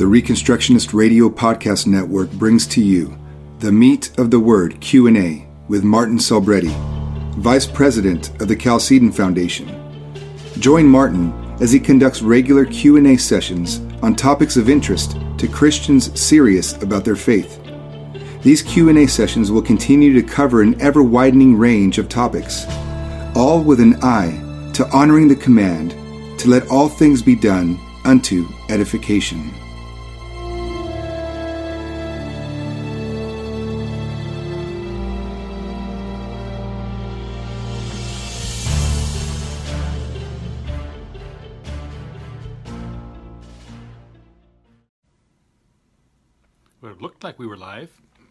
the Reconstructionist Radio Podcast Network brings to you the Meat of the Word Q&A with Martin Selbrede, Vice President of the Chalcedon Foundation. Join Martin as he conducts regular Q&A sessions on topics of interest to Christians serious about their faith. These Q&A sessions will continue to cover an ever-widening range of topics, all with an eye to honoring the command to let all things be done unto edification.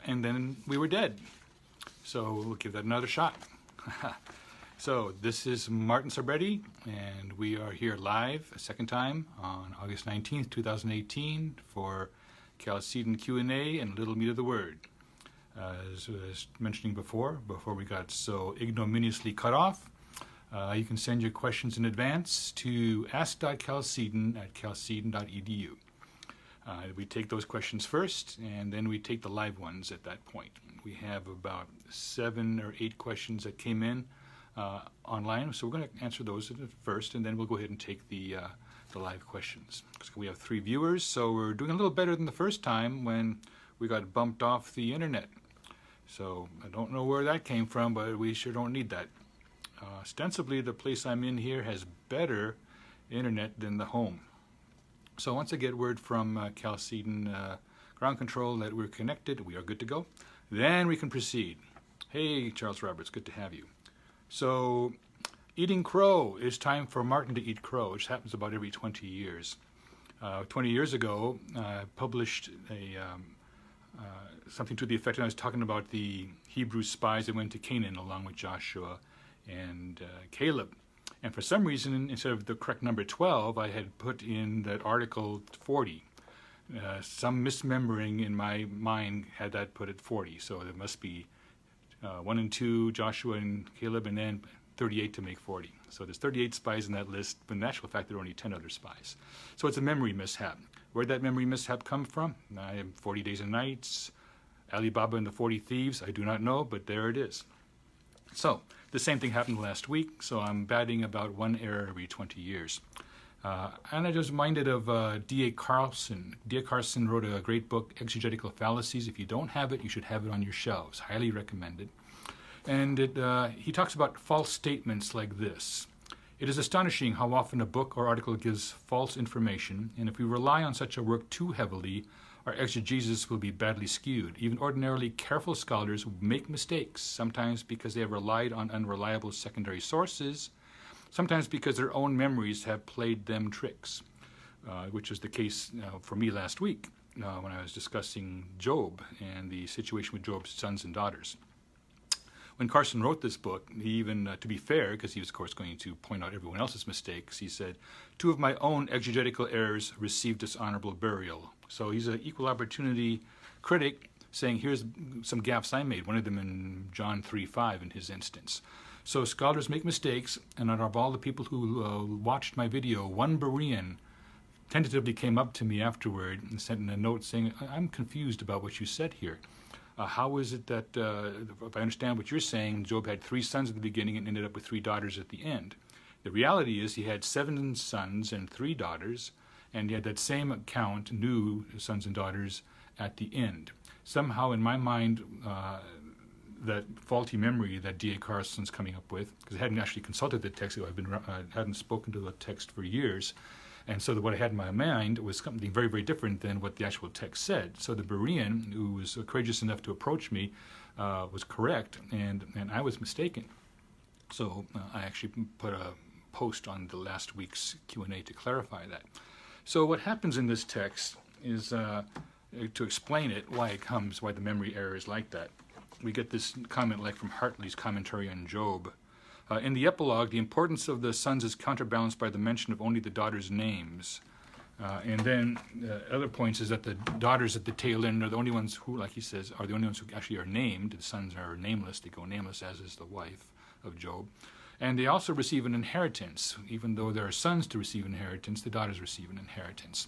And then we were dead. So we'll give that another shot. so this is Martin Selbrede, and we are here live a second time on August 19th, 2018 for Chalcedon Q&A and Little Meat of the Word. As I was mentioning before, before we got so ignominiously cut off, uh, you can send your questions in advance to ask.chalcedon at chalcedon.edu. Uh, we take those questions first, and then we take the live ones at that point. We have about seven or eight questions that came in uh, online, so we're going to answer those first, and then we'll go ahead and take the uh, the live questions. We have three viewers, so we're doing a little better than the first time when we got bumped off the internet. So I don't know where that came from, but we sure don't need that. Uh, ostensibly, the place I'm in here has better internet than the home. So once I get word from uh, Chalcedon uh, ground control that we're connected, we are good to go, then we can proceed. Hey, Charles Roberts, good to have you. So, eating crow, it's time for Martin to eat crow, which happens about every 20 years. Uh, 20 years ago, I published a um, uh, something to the effect, and I was talking about the Hebrew spies that went to Canaan along with Joshua and uh, Caleb. And for some reason, instead of the correct number 12, I had put in that article 40. Uh, some misremembering in my mind had that put at 40. So there must be uh, 1 and 2, Joshua and Caleb, and then 38 to make 40. So there's 38 spies in that list, but in actual fact, there are only 10 other spies. So it's a memory mishap. Where'd that memory mishap come from? I have 40 Days and Nights, Alibaba and the 40 Thieves. I do not know, but there it is. So the same thing happened last week, so I'm batting about one error every 20 years. Uh, and I was reminded of uh, D.A. Carson. D.A. Carson wrote a great book, Exegetical Fallacies. If you don't have it, you should have it on your shelves. Highly recommended. And it, uh, he talks about false statements like this. It is astonishing how often a book or article gives false information, and if we rely on such a work too heavily, our exegesis will be badly skewed. Even ordinarily careful scholars make mistakes, sometimes because they have relied on unreliable secondary sources, sometimes because their own memories have played them tricks, uh, which is the case uh, for me last week uh, when I was discussing Job and the situation with Job's sons and daughters. When Carson wrote this book, he even, uh, to be fair, because he was, of course, going to point out everyone else's mistakes, he said, Two of my own exegetical errors received dishonorable burial. So he's an equal opportunity critic saying, here's some gaps I made, one of them in John 3 5 in his instance. So scholars make mistakes, and out of all the people who uh, watched my video, one Berean tentatively came up to me afterward and sent in a note saying, I'm confused about what you said here. Uh, how is it that, uh, if I understand what you're saying, Job had three sons at the beginning and ended up with three daughters at the end? The reality is he had seven sons and three daughters, and yet that same count, new sons and daughters, at the end. Somehow, in my mind, uh, that faulty memory that D.A. Carson's coming up with, because I hadn't actually consulted the text, I've been uh, hadn't spoken to the text for years, and so what I had in my mind was something very, very different than what the actual text said. So the Berean, who was courageous enough to approach me, uh, was correct, and and I was mistaken. So uh, I actually put a post on the last week's Q and A to clarify that. So what happens in this text is uh, to explain it, why it comes, why the memory error is like that. We get this comment like from Hartley's commentary on Job. Uh, in the epilogue, the importance of the sons is counterbalanced by the mention of only the daughters' names. Uh, and then uh, other points is that the daughters at the tail end are the only ones who, like he says, are the only ones who actually are named. The sons are nameless; they go nameless, as is the wife of Job. And they also receive an inheritance. Even though there are sons to receive inheritance, the daughters receive an inheritance.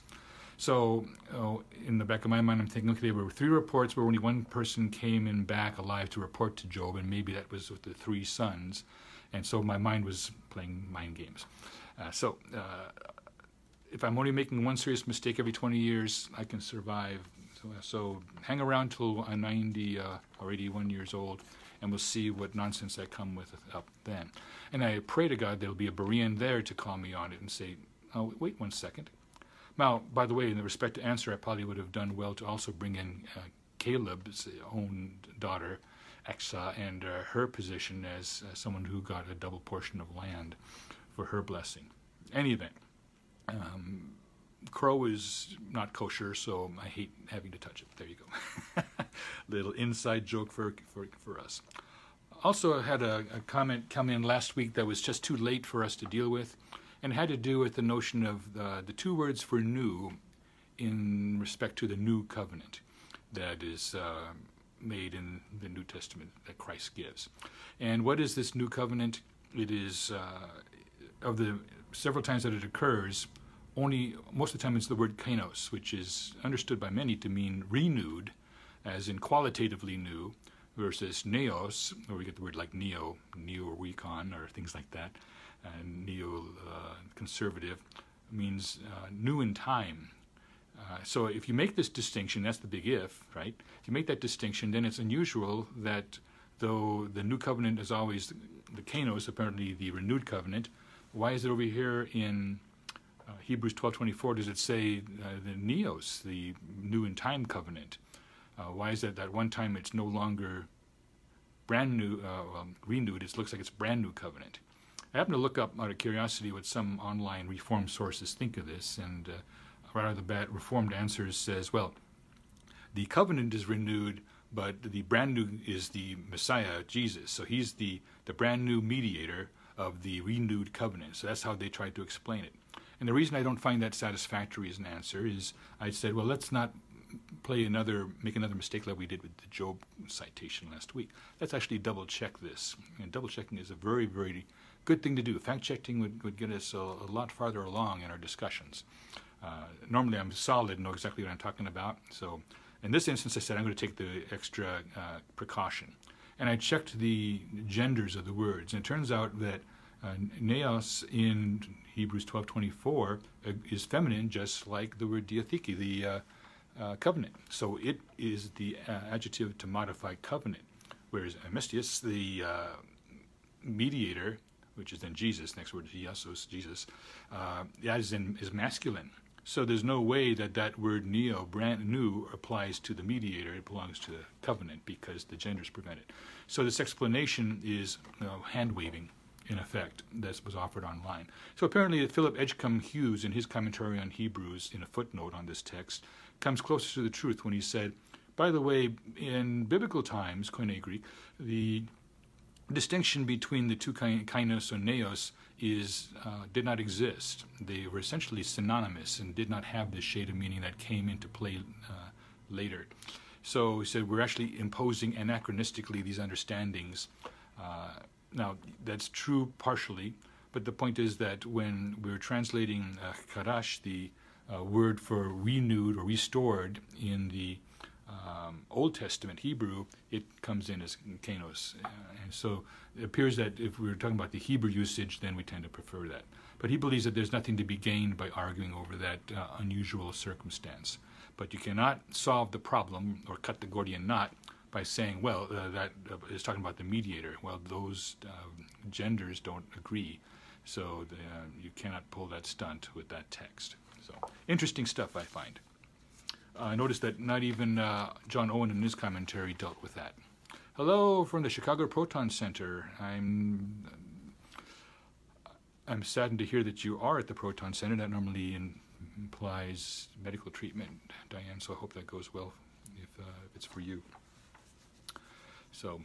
So, oh, in the back of my mind, I'm thinking, okay, there were three reports where only one person came in back alive to report to Job, and maybe that was with the three sons. And so my mind was playing mind games. Uh, so, uh, if I'm only making one serious mistake every 20 years, I can survive. So, so hang around till I'm 90 uh, or 81 years old, and we'll see what nonsense I come with up then. And I pray to God there'll be a Berean there to call me on it and say, oh, wait one second. Now, by the way, in the respect to answer, I probably would have done well to also bring in uh, Caleb's own daughter, Achsah, and uh, her position as uh, someone who got a double portion of land for her blessing. Any event, um, crow is not kosher, so I hate having to touch it. There you go. Little inside joke for, for, for us. Also, had a, a comment come in last week that was just too late for us to deal with and had to do with the notion of the, the two words for new in respect to the new covenant that is uh, made in the New Testament that Christ gives. And what is this new covenant? It is uh, of the several times that it occurs. Only most of the time it's the word kainos, which is understood by many to mean renewed, as in qualitatively new, versus neos, where we get the word like neo, neo or things like that, and neo-conservative means uh, new in time. Uh, so if you make this distinction, that's the big if, right? If you make that distinction, then it's unusual that though the new covenant is always the kainos, apparently the renewed covenant, why is it over here in uh, Hebrews 12:24 does it say uh, the neos, the new in time covenant? Uh, why is it that one time it's no longer brand new, uh, well, renewed? It looks like it's brand new covenant. I happened to look up out of curiosity what some online Reformed sources think of this, and uh, right out of the bat, Reformed Answers says, well, the covenant is renewed, but the brand new is the Messiah, Jesus. So he's the, the brand new mediator of the renewed covenant. So that's how they tried to explain it. And the reason I don't find that satisfactory as an answer is I said, well, let's not play another, make another mistake like we did with the Job citation last week. Let's actually double check this. And double checking is a very, very good thing to do. Fact checking would, would get us a, a lot farther along in our discussions. Uh, normally, I'm solid, know exactly what I'm talking about. So, in this instance, I said I'm going to take the extra uh, precaution. And I checked the genders of the words, and it turns out that uh, neos in Hebrews 12:24 uh, is feminine, just like the word diatheke, the uh, uh, covenant. So it is the adjective to modify covenant, whereas amestius, the mediator, which is then Jesus, next word is Jesus, uh, that is, in, is masculine. So there's no way that that word neo, brand new, applies to the mediator. It belongs to the covenant because the gender is prevented. So this explanation is you know, hand waving, in effect, that was offered online. So apparently, Philip Edgcumbe Hughes, in his commentary on Hebrews, in a footnote on this text, comes closer to the truth when he said, by the way, in biblical times, Koine Greek, the distinction between the two kainos or neos is uh, did not exist. They were essentially synonymous and did not have the shade of meaning that came into play uh, later. So he said we're actually imposing anachronistically these understandings. Uh, now that's true partially, but the point is that when we're translating uh, chadash, the word for renewed or restored in the um, Old Testament Hebrew, it comes in as kainos. Uh, and so it appears that if we are talking about the Hebrew usage, then we tend to prefer that. But he believes that there's nothing to be gained by arguing over that uh, unusual circumstance. But you cannot solve the problem or cut the Gordian knot by saying, well, uh, that uh, is talking about the mediator. Well, those uh, genders don't agree. So the, uh, you cannot pull that stunt with that text. So interesting stuff, I find. I noticed that not even uh, John Owen in his commentary dealt with that. Hello from the Chicago Proton Center. I'm I'm saddened to hear that you are at the Proton Center. That normally implies medical treatment, Diane. So I hope that goes well if, uh, if it's for you. So,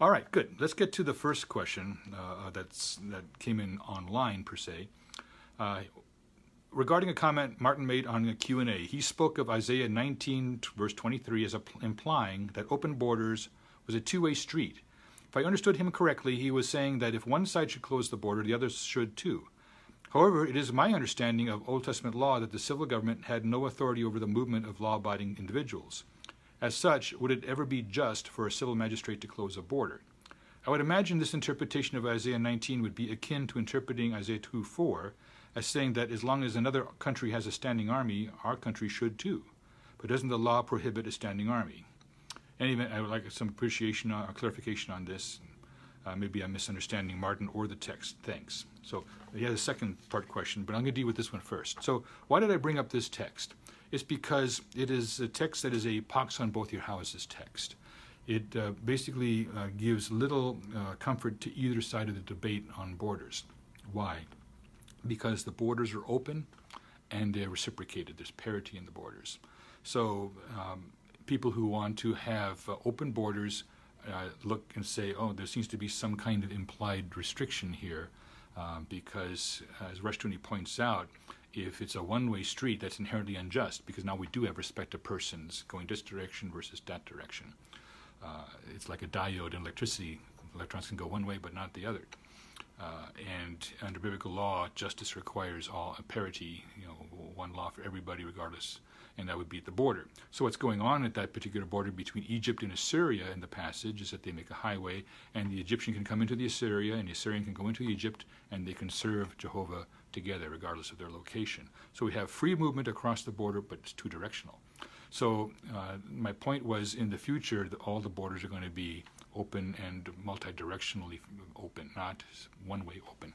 all right, good. Let's get to the first question uh, that's that came in online per se. Uh, regarding a comment Martin made on the Q&A, he spoke of Isaiah 19 verse 23 as implying that open borders was a two-way street. If I understood him correctly, he was saying that if one side should close the border, the other should too. However, it is my understanding of Old Testament law that the civil government had no authority over the movement of law abiding individuals. As such, would it ever be just for a civil magistrate to close a border? I would imagine this interpretation of Isaiah 19 would be akin to interpreting Isaiah 2 4 as saying that as long as another country has a standing army, our country should too. But doesn't the law prohibit a standing army? In any I would like some appreciation or clarification on this. Uh, maybe I'm misunderstanding Martin or the text. Thanks. So he has a second part question, but I'm going to deal with this one first. So why did I bring up this text? It's because it is a text that is a pox on both your houses text. It uh, basically uh, gives little uh, comfort to either side of the debate on borders. Why? Because the borders are open and they're reciprocated. There's parity in the borders. So um, people who want to have uh, open borders uh, look and say, oh, there seems to be some kind of implied restriction here, um, because as Rushdoony points out, if it's a one-way street, that's inherently unjust because now we do have respect to persons going this direction versus that direction. Uh, it's like a diode in electricity. Electrons can go one way, but not the other. Uh, and under biblical law, justice requires all parity. You know, one law for everybody, regardless, and that would be at the border. So what's going on at that particular border between Egypt and Assyria in the passage is that they make a highway, and the Egyptian can come into the Assyria, and the Assyrian can go into Egypt, and they can serve Jehovah together, regardless of their location. So we have free movement across the border, but it's two directional. So uh, my point was, in the future, all the borders are going to be open and multi-directionally open, not one-way open.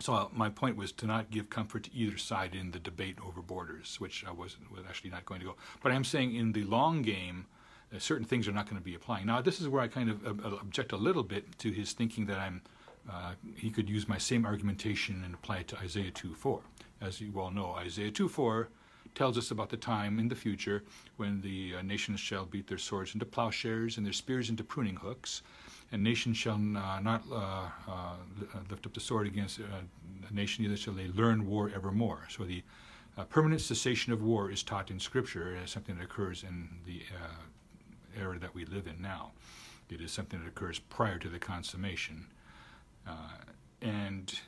So uh, my point was to not give comfort to either side in the debate over borders, which I was, was actually not going to go. But I'm saying in the long game, uh, certain things are not going to be applying. Now, this is where I kind of uh, uh object a little bit to his thinking that I'm. Uh, he could use my same argumentation and apply it to Isaiah 2:4. As you all know, Isaiah 2:4 tells us about the time in the future when the uh, nations shall beat their swords into plowshares and their spears into pruning hooks, and nation shall uh, not uh, uh, lift up the sword against a nation, neither shall they learn war evermore. So the permanent cessation of war is taught in Scripture as something that occurs in the era that we live in now. It is something that occurs prior to the consummation. and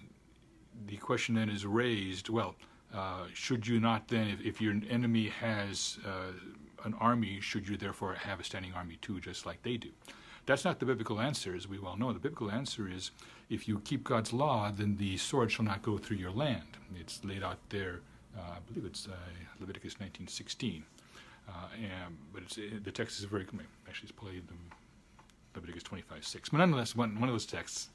the question then is raised well, uh, should you not then, if, if your enemy has uh, an army, should you therefore have a standing army too, just like they do? That's not the biblical answer, as we well know. The biblical answer is if you keep God's law, then the sword shall not go through your land. It's laid out there, uh, I believe it's uh, Leviticus 19:16. Uh, and, but the text is very, actually, it's probably Leviticus 25:6. But nonetheless, one, one of those texts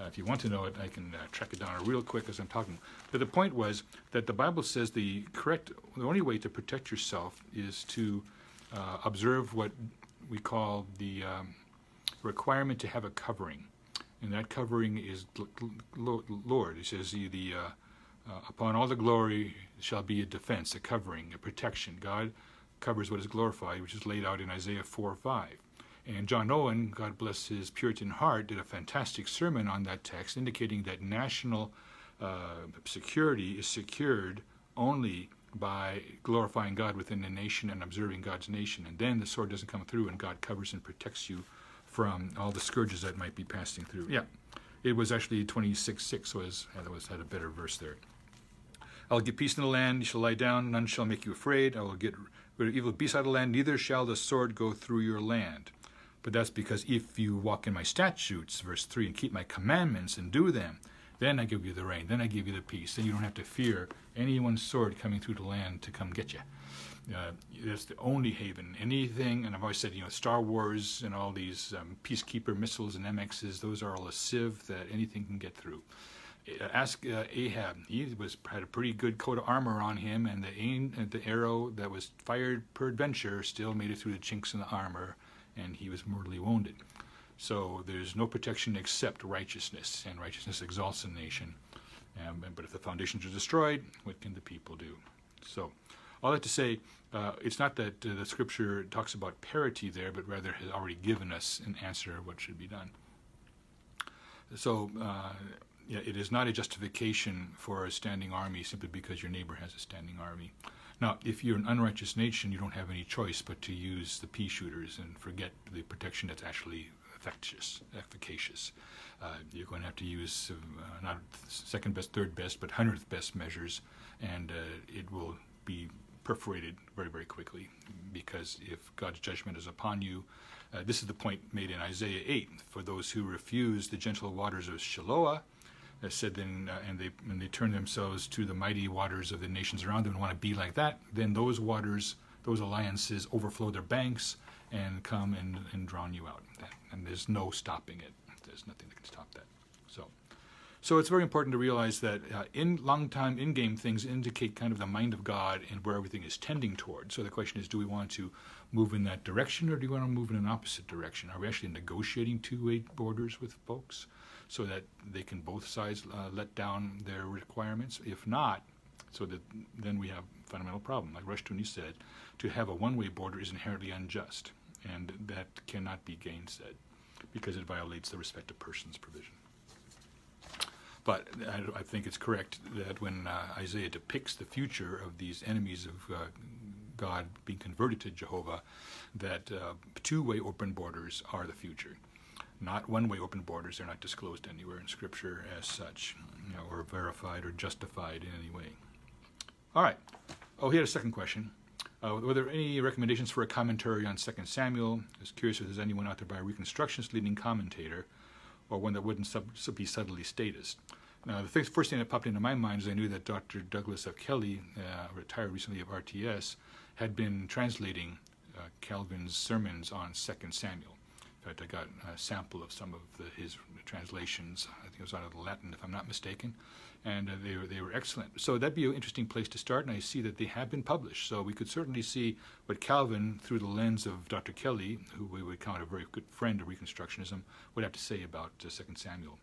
uh, if you want to know it, I can uh, track it down real quick as I'm talking. But the point was that the Bible says the correct, the only way to protect yourself is to uh, observe what we call the um, requirement to have a covering, and that covering is Lord. He says the, the uh, uh, upon all the glory shall be a defense, a covering, a protection. God covers what is glorified, which is laid out in Isaiah 4 5. And John Owen, God bless his Puritan heart, did a fantastic sermon on that text, indicating that national uh, security is secured only by glorifying God within the nation and observing God's nation. And then the sword doesn't come through, and God covers and protects you from all the scourges that might be passing through. Yeah, it was actually 26 6 was, was had a better verse there. I will give peace in the land, you shall lie down, none shall make you afraid. I will get rid of evil beasts out of the land, neither shall the sword go through your land. But that's because if you walk in my statutes, verse 3, and keep my commandments and do them, then I give you the rain, then I give you the peace. Then you don't have to fear anyone's sword coming through the land to come get you. Uh, that's the only haven. Anything, and I've always said, you know, Star Wars and all these um, peacekeeper missiles and MXs, those are all a sieve that anything can get through. Uh, ask uh, Ahab. He was had a pretty good coat of armor on him, and the aim, the arrow that was fired per adventure still made it through the chinks in the armor and he was mortally wounded. So there's no protection except righteousness, and righteousness exalts a nation. Um, but if the foundations are destroyed, what can the people do? So, all that to say, uh, it's not that uh, the scripture talks about parity there, but rather has already given us an answer of what should be done. So, uh, yeah, it is not a justification for a standing army simply because your neighbor has a standing army. Now, if you're an unrighteous nation, you don't have any choice but to use the pea shooters and forget the protection that's actually efficacious. efficacious. Uh, you're going to have to use uh, not second best, third best, but hundredth best measures, and uh, it will be perforated very, very quickly. Because if God's judgment is upon you, uh, this is the point made in Isaiah 8. For those who refuse the gentle waters of Shiloah, said then, uh, and they and they turn themselves to the mighty waters of the nations around them and want to be like that, then those waters, those alliances overflow their banks and come and, and drown you out. And there's no stopping it. There's nothing that can stop that. So, so it's very important to realize that uh, in long time in game things indicate kind of the mind of God and where everything is tending toward. So the question is, do we want to move in that direction or do we want to move in an opposite direction? Are we actually negotiating two-way borders with folks so that they can both sides uh, let down their requirements? If not, so that then we have a fundamental problem. Like Rushdoony said, to have a one-way border is inherently unjust, and that cannot be gainsaid because it violates the respect of persons provision. But I, I think it's correct that when uh, Isaiah depicts the future of these enemies of uh, God being converted to Jehovah, that uh, two-way open borders are the future. Not one-way open borders; they're not disclosed anywhere in Scripture as such, you know, or verified or justified in any way. All right. Oh, he had a second question. Uh, were there any recommendations for a commentary on 2 Samuel? I was curious if there's anyone out there by a Reconstructionist leading commentator, or one that wouldn't sub, be subtly statist. Now, the first thing that popped into my mind is I knew that Dr. Douglas F. Kelly, uh, retired recently of RTS, had been translating uh, Calvin's sermons on 2 Samuel. Fact, I got a sample of some of the, his translations. I think it was out of the Latin, if I'm not mistaken and uh, they were they were excellent. So that'd be an interesting place to start. And I see that they have been published, so we could certainly see what Calvin, through the lens of Dr. Kelly, who we would count a very good friend of Reconstructionism, would have to say about uh, Second Samuel.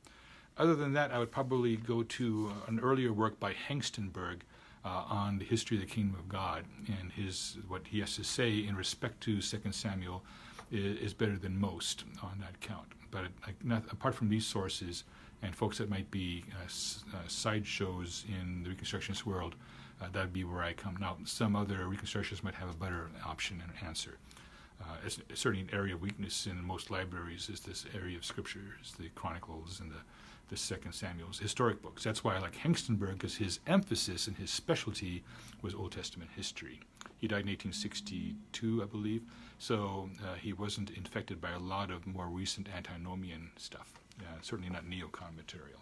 Other than that, I would probably go to uh, an earlier work by Hengstenberg. Uh, on the history of the kingdom of God and his what he has to say in respect to Second Samuel is, is better than most on that count. But not, apart from these sources, and folks that might be uh, uh, sideshows in the Reconstructionist world, uh, that would be where I come. Now, some other Reconstructionists might have a better option and answer. Uh, it's certainly an area of weakness in most libraries is this area of scriptures, the Chronicles and the, the Second Samuel's historic books. That's why I like Hengstenberg, because his emphasis and his specialty was Old Testament history. He died in 1862, I believe, so uh, he wasn't infected by a lot of more recent antinomian stuff certainly not neocon material.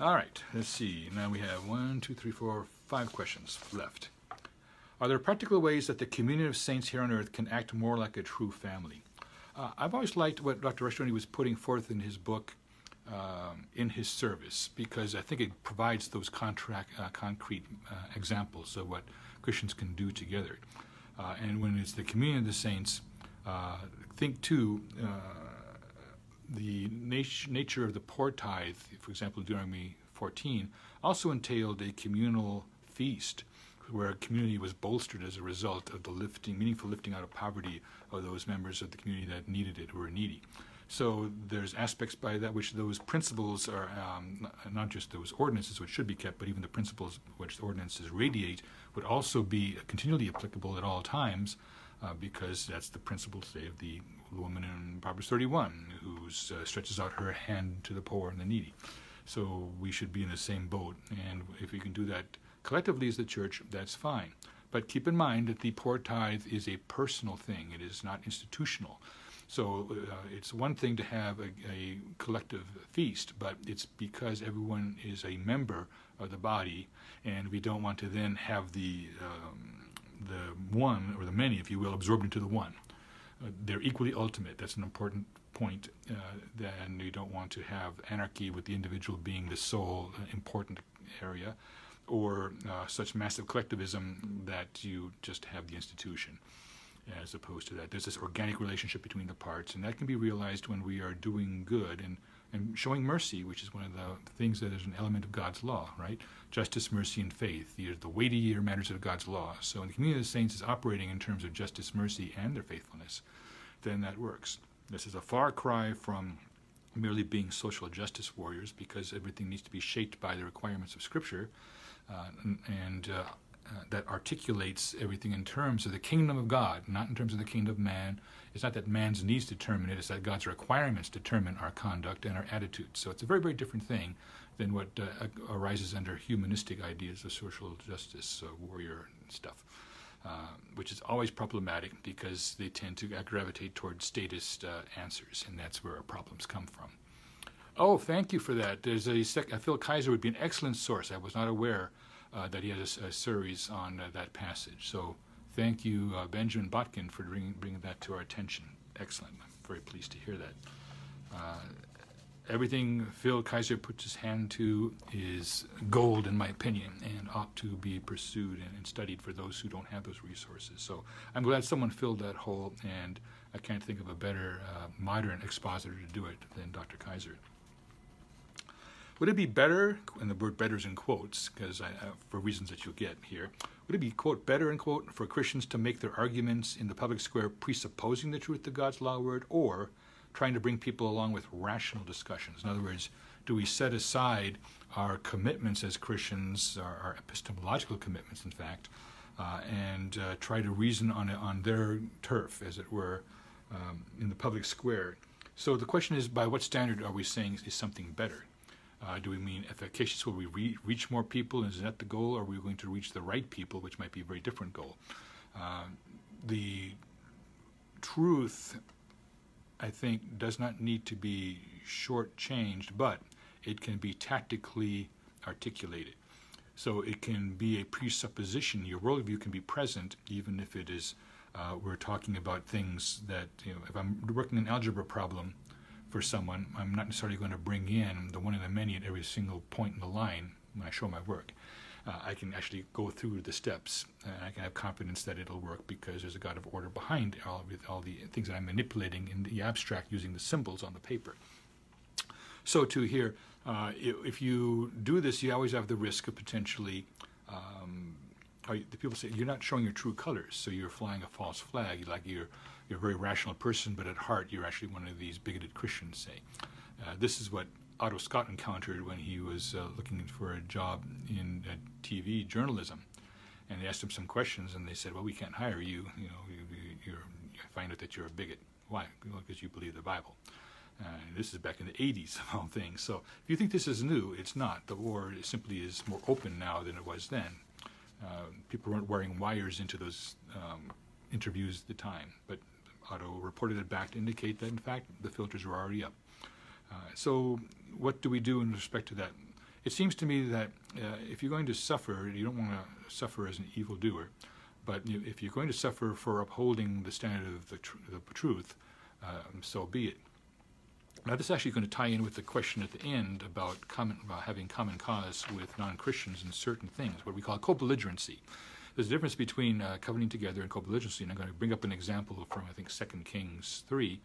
All right, let's see. Now we have one, two, three, four, five questions left. Are there practical ways that the community of saints here on earth can act more like a true family? Uh, I've always liked what Dr. Rushdoony was putting forth in his book, um, in his service, because I think it provides those contract, uh, concrete uh, examples of what Christians can do together. Uh, and when it's the communion of the saints, uh, think too uh, the nat- nature of the poor tithe, for example, Deuteronomy 14, also entailed a communal feast where a community was bolstered as a result of the lifting, meaningful lifting out of poverty of those members of the community that needed it, who were needy. So there's aspects by that which those principles are um, not just those ordinances which should be kept, but even the principles which the ordinances radiate would also be continually applicable at all times, uh, because that's the principle, say, of the the woman in Proverbs 31 who uh, stretches out her hand to the poor and the needy. So we should be in the same boat, and if we can do that collectively as the church, that's fine. But keep in mind that the poor tithe is a personal thing; it is not institutional. So uh, it's one thing to have a, a, collective feast, but it's because everyone is a member of the body, and we don't want to then have the um, the one or the many, if you will, absorbed into the one. Uh, they're equally ultimate. That's an important point. Uh, then you don't want to have anarchy with the individual being the sole uh, important area, or uh, such massive collectivism that you just have the institution. As opposed to that, there's this organic relationship between the parts, and that can be realized when we are doing good and and showing mercy, which is one of the things that is an element of God's law, right? Justice, mercy, and faith. These are the weightier matters of God's law. So, when the community of the saints is operating in terms of justice, mercy, and their faithfulness, then that works. This is a far cry from merely being social justice warriors because everything needs to be shaped by the requirements of Scripture. Uh, and, uh, uh, that articulates everything in terms of the kingdom of God, not in terms of the kingdom of man. It's not that man's needs determine it; it's that God's requirements determine our conduct and our attitudes. So it's a very, very different thing than what uh, arises under humanistic ideas of social justice, uh, warrior stuff. Uh, which is always problematic because they tend to gravitate toward statist uh, answers, and that's where our problems come from. Oh, thank you for that. There's a sec- Phil Kayser would be an excellent source. I was not aware that he has a, a series on uh, that passage. So thank you, uh, Benjamin Botkin, for bringing, bringing that to our attention. Excellent. I'm very pleased to hear that. Uh, everything Phil Kayser puts his hand to is gold, in my opinion, and ought to be pursued and, and, studied for those who don't have those resources. So I'm glad someone filled that hole, and I can't think of a better uh, modern expositor to do it than Dr. Kayser. Would it be better, and the word better is in quotes, because for reasons that you'll get here, would it be, quote, better, in quote, for Christians to make their arguments in the public square presupposing the truth of God's law word, or trying to bring people along with rational discussions? In other words, do we set aside our commitments as Christians, our, our epistemological commitments, in fact, uh, and uh, try to reason on, on their turf, as it were, um, in the public square? So the question is, by what standard are we saying is something better? Uh, do we mean efficacious? Will we re- reach more people? Is that the goal? Or are we going to reach the right people, which might be a very different goal? Uh, the truth, I think, does not need to be shortchanged, but it can be tactically articulated. So it can be a presupposition. Your worldview can be present, even if it is. Uh, we're talking about things that, you know, if I'm working an algebra problem, for someone, I'm not necessarily going to bring in the one in the many at every single point in the line when I show my work. Uh, I can actually go through the steps and I can have confidence that it'll work because there's a God of order behind all, with all the things that I'm manipulating in the abstract using the symbols on the paper. So, to here, uh, if you do this, you always have the risk of potentially. Um, the people say you're not showing your true colors, so you're flying a false flag, like you're you're a very rational person, but at heart you're actually one of these bigoted Christians, say. Uh, this is what Otto Scott encountered when he was uh, looking for a job in uh, TV journalism. And they asked him some questions, and they said, "Well, we can't hire you. You know, you, you, find out that you're a bigot. Why? Because you believe the Bible." Uh, this is back in the 80s of all things. So if you think this is new, it's not. The war simply is more open now than it was then. Uh, people weren't wearing wires into those um, interviews at the time, but Otto reported it back to indicate that, in fact, the filters were already up. Uh, so, what do we do in respect to that? It seems to me that uh, if you're going to suffer, you don't want to suffer as an evildoer, but you, if you're going to suffer for upholding the standard of the, tr- the truth, um, so be it. Now, this is actually going to tie in with the question at the end about, common, about having common cause with non Christians in certain things, what we call co belligerency. There's a difference between uh, covenanting together and co-belligerency, and I'm going to bring up an example from I think Second Kings three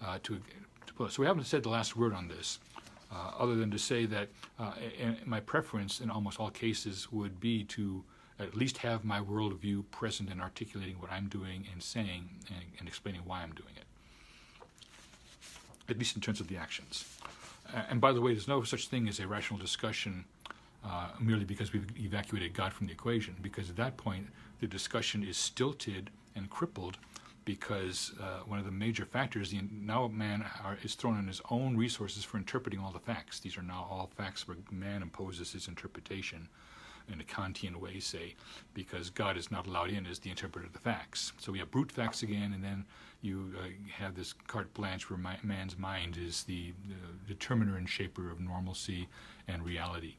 uh, to to. So we haven't said the last word on this, uh, other than to say that uh, my preference in almost all cases would be to at least have my worldview present in articulating what I'm doing and saying and, and explaining why I'm doing it. At least in terms of the actions. and by the way, there's no such thing as a rational discussion uh, merely because we've evacuated God from the equation, because at that point the discussion is stilted and crippled because uh, one of the major factors, the, now man are, is thrown on his own resources for interpreting all the facts. These are now all facts where man imposes his interpretation in a Kantian way, say, because God is not allowed in as the interpreter of the facts. So we have brute facts again, and then you uh, have this carte blanche where my, man's mind is the, the determiner and shaper of normalcy and reality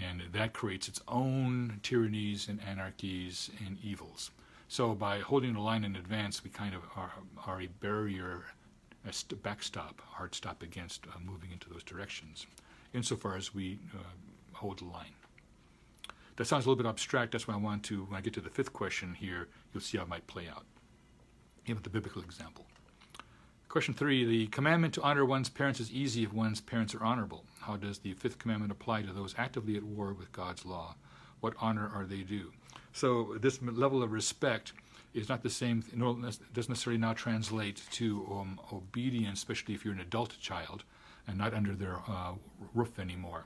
and that creates its own tyrannies and anarchies and evils. So by holding the line in advance, we kind of are, are a barrier, a st- backstop, hard stop against uh, moving into those directions, insofar as we uh, hold the line. That sounds a little bit abstract. That's why I want to, when I get to the fifth question here, you'll see how it might play out. Here with the biblical example. Question three The commandment to honor one's parents is easy if one's parents are honorable. How does the fifth commandment apply to those actively at war with God's law? What honor are they due? So, this level of respect is not the same, it doesn't necessarily now translate to um, obedience, especially if you're an adult child and not under their uh, roof anymore.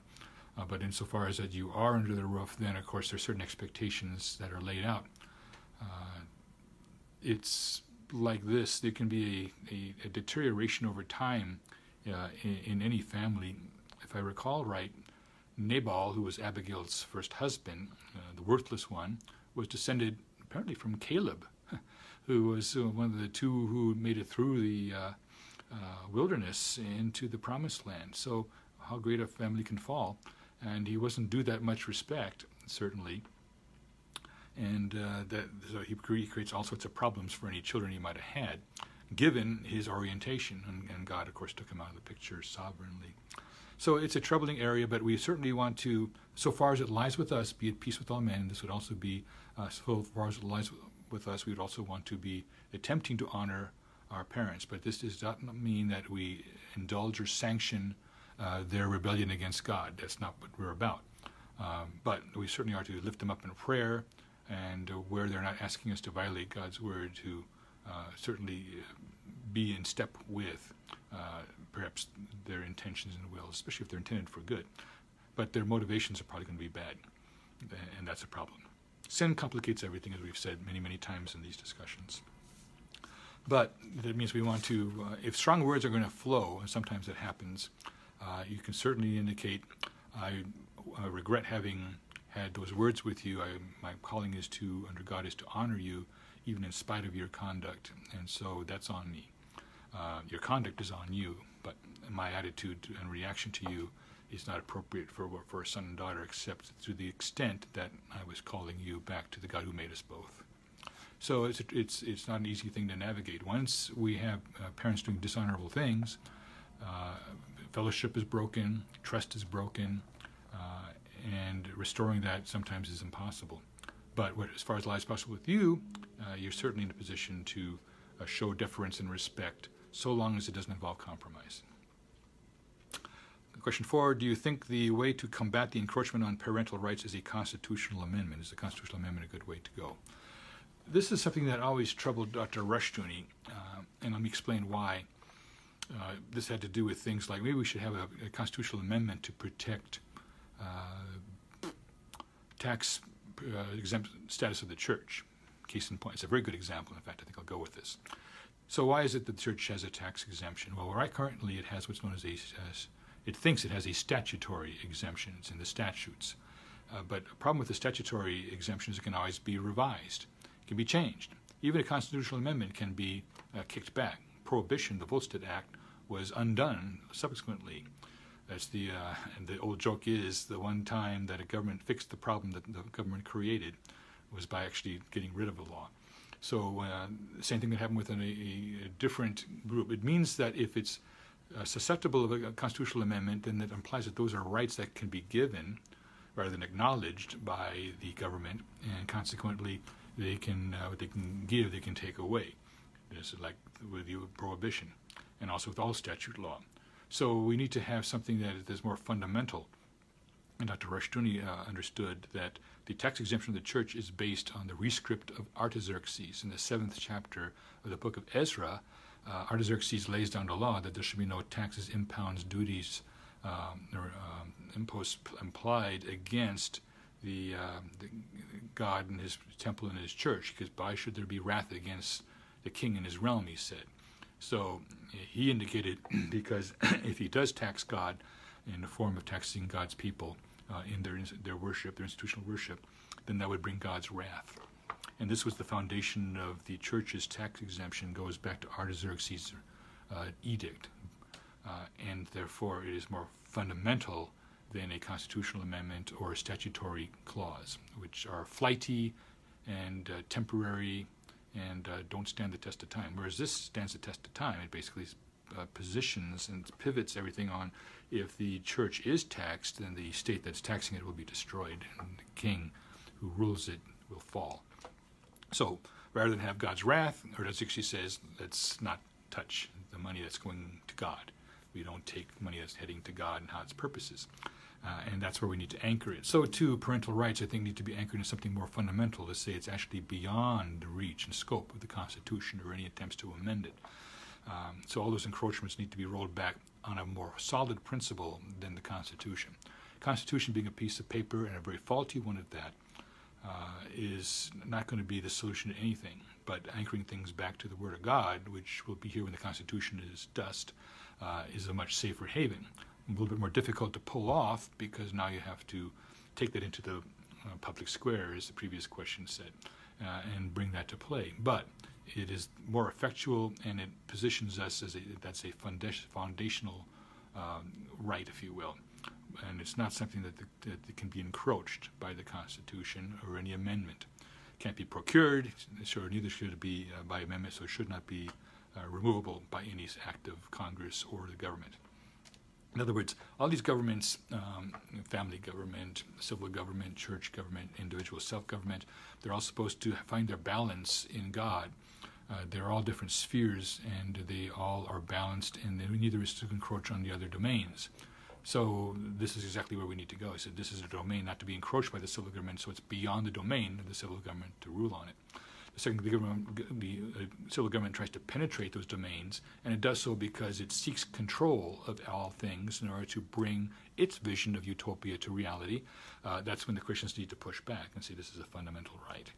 Uh, but insofar as that you are under the roof, then of course there are certain expectations that are laid out. Uh, it's like this. There can be a, a, a deterioration over time uh, in, in, any family. If I recall right, Nabal, who was Abigail's first husband, uh, the worthless one, was descended apparently from Caleb, who was uh, one of the two who made it through the uh, uh, wilderness into the promised land. So, how great a family can fall. And he wasn't due that much respect, certainly. And uh, that, so he creates all sorts of problems for any children he might have had, given his orientation. And, and God, of course, took him out of the picture sovereignly. So it's a troubling area, but we certainly want to, so far as it lies with us, be at peace with all men. This would also be, uh, so far as it lies with us, we would also want to be attempting to honor our parents. But this does not mean that we indulge or sanction uh, their rebellion against God. That's not what we're about. Um, but we certainly are to lift them up in prayer, and uh, where they're not asking us to violate God's word, to uh, certainly be in step with uh, perhaps their intentions and wills, especially if they're intended for good. But their motivations are probably going to be bad, and that's a problem. Sin complicates everything, as we've said many, many times in these discussions. But that means we want to, uh, if strong words are going to flow, and sometimes that happens, uh, you can certainly indicate, I, regret having had those words with you. I, my calling is to, under God, is to honor you, even in spite of your conduct. And so that's on me. Uh, your conduct is on you, my attitude and reaction to you is not appropriate for for a son and daughter, except to the extent that I was calling you back to the God who made us both. So it's it's it's not an easy thing to navigate. Once we have uh, parents doing dishonorable things, uh, fellowship is broken, trust is broken, uh, and restoring that sometimes is impossible. But what, as far as lies possible with you, uh, you're certainly in a position to uh, show deference and respect so long as it doesn't involve compromise. Question four Do you think the way to combat the encroachment on parental rights is a constitutional amendment? Is the constitutional amendment a good way to go? This is something that always troubled Dr. Rushdoony, uh, and let me explain why. Uh, this had to do with things like maybe we should have a, a constitutional amendment to protect uh, tax uh, exempt status of the church. Case in point, it's a very good example. In fact, I think I'll go with this. So why is it that the church has a tax exemption? Well, right currently it has what's known as a, as it thinks it has a statutory exemption. It's in the statutes. Uh, but a problem with the statutory exemptions, it can always be revised. It can be changed. Even a constitutional amendment can be uh, kicked back. Prohibition, the Volstead Act, was undone subsequently. That's the uh, and the old joke is the one time that a government fixed the problem that the government created was by actually getting rid of a law. So uh, same thing that happened with an, a, a, different group. It means that if it's uh, susceptible of a, constitutional amendment, then that implies that those are rights that can be given rather than acknowledged by the government, and consequently, they can uh, what they can give, they can take away. This is like with the prohibition, and also with all statute law. So we need to have something that is more fundamental. And Dr. Rushdoony uh, understood that the tax exemption of the church is based on the rescript of Artaxerxes in the seventh chapter of the book of Ezra. Uh, Artaxerxes lays down the law that there should be no taxes, impounds, duties, um, or um, imposts implied against the, uh, the, God and His temple and His church, because why should there be wrath against the king and his realm? He said. So he indicated because if he does tax God in the form of taxing God's people, uh, in their, their worship, their institutional worship, then that would bring God's wrath. And this was the foundation of the church's tax exemption, goes back to Artaxerxes' uh, edict. Uh, and therefore, it is more fundamental than a constitutional amendment or a statutory clause, which are flighty and uh, temporary and uh, don't stand the test of time. Whereas this stands the test of time. It basically uh, positions and pivots everything on if the church is taxed, then the state that's taxing it will be destroyed, and the king who rules it will fall. So rather than have God's wrath, Artaxerxes says, let's not touch the money that's going to God. We don't take money that's heading to God and God's purposes. Uh, and that's where we need to anchor it. So, too, parental rights, I think, need to be anchored in something more fundamental to say it's actually beyond the reach and scope of the Constitution or any attempts to amend it. Um, so all those encroachments need to be rolled back on a more solid principle than the Constitution. Constitution being a piece of paper and a very faulty one at that, uh, is not going to be the solution to anything. But anchoring things back to the Word of God, which will be here when the Constitution is dust, uh, is a much safer haven. A little bit more difficult to pull off because now you have to take that into the uh, public square, as the previous question said, uh, and bring that to play. But it is more effectual and it positions us as a that's a foundational um, right, if you will. And it's not something that, the, that can be encroached by the Constitution or any amendment. Can't be procured, so neither should it be uh, by amendment, so it should not be uh, removable by any act of Congress or the government. In other words, all these governments um, family government, civil government, church government, individual self government they're all supposed to find their balance in God. Uh, they're all different spheres, and they all are balanced, and neither is to encroach on the other domains. So this is exactly where we need to go. I said this is a domain not to be encroached by the civil government, so it's beyond the domain of the civil government to rule on it. The second, the, government, the uh, civil government tries to penetrate those domains, and it does so because it seeks control of all things in order to bring its vision of utopia to reality. Uh, that's when the Christians need to push back and say this is a fundamental right.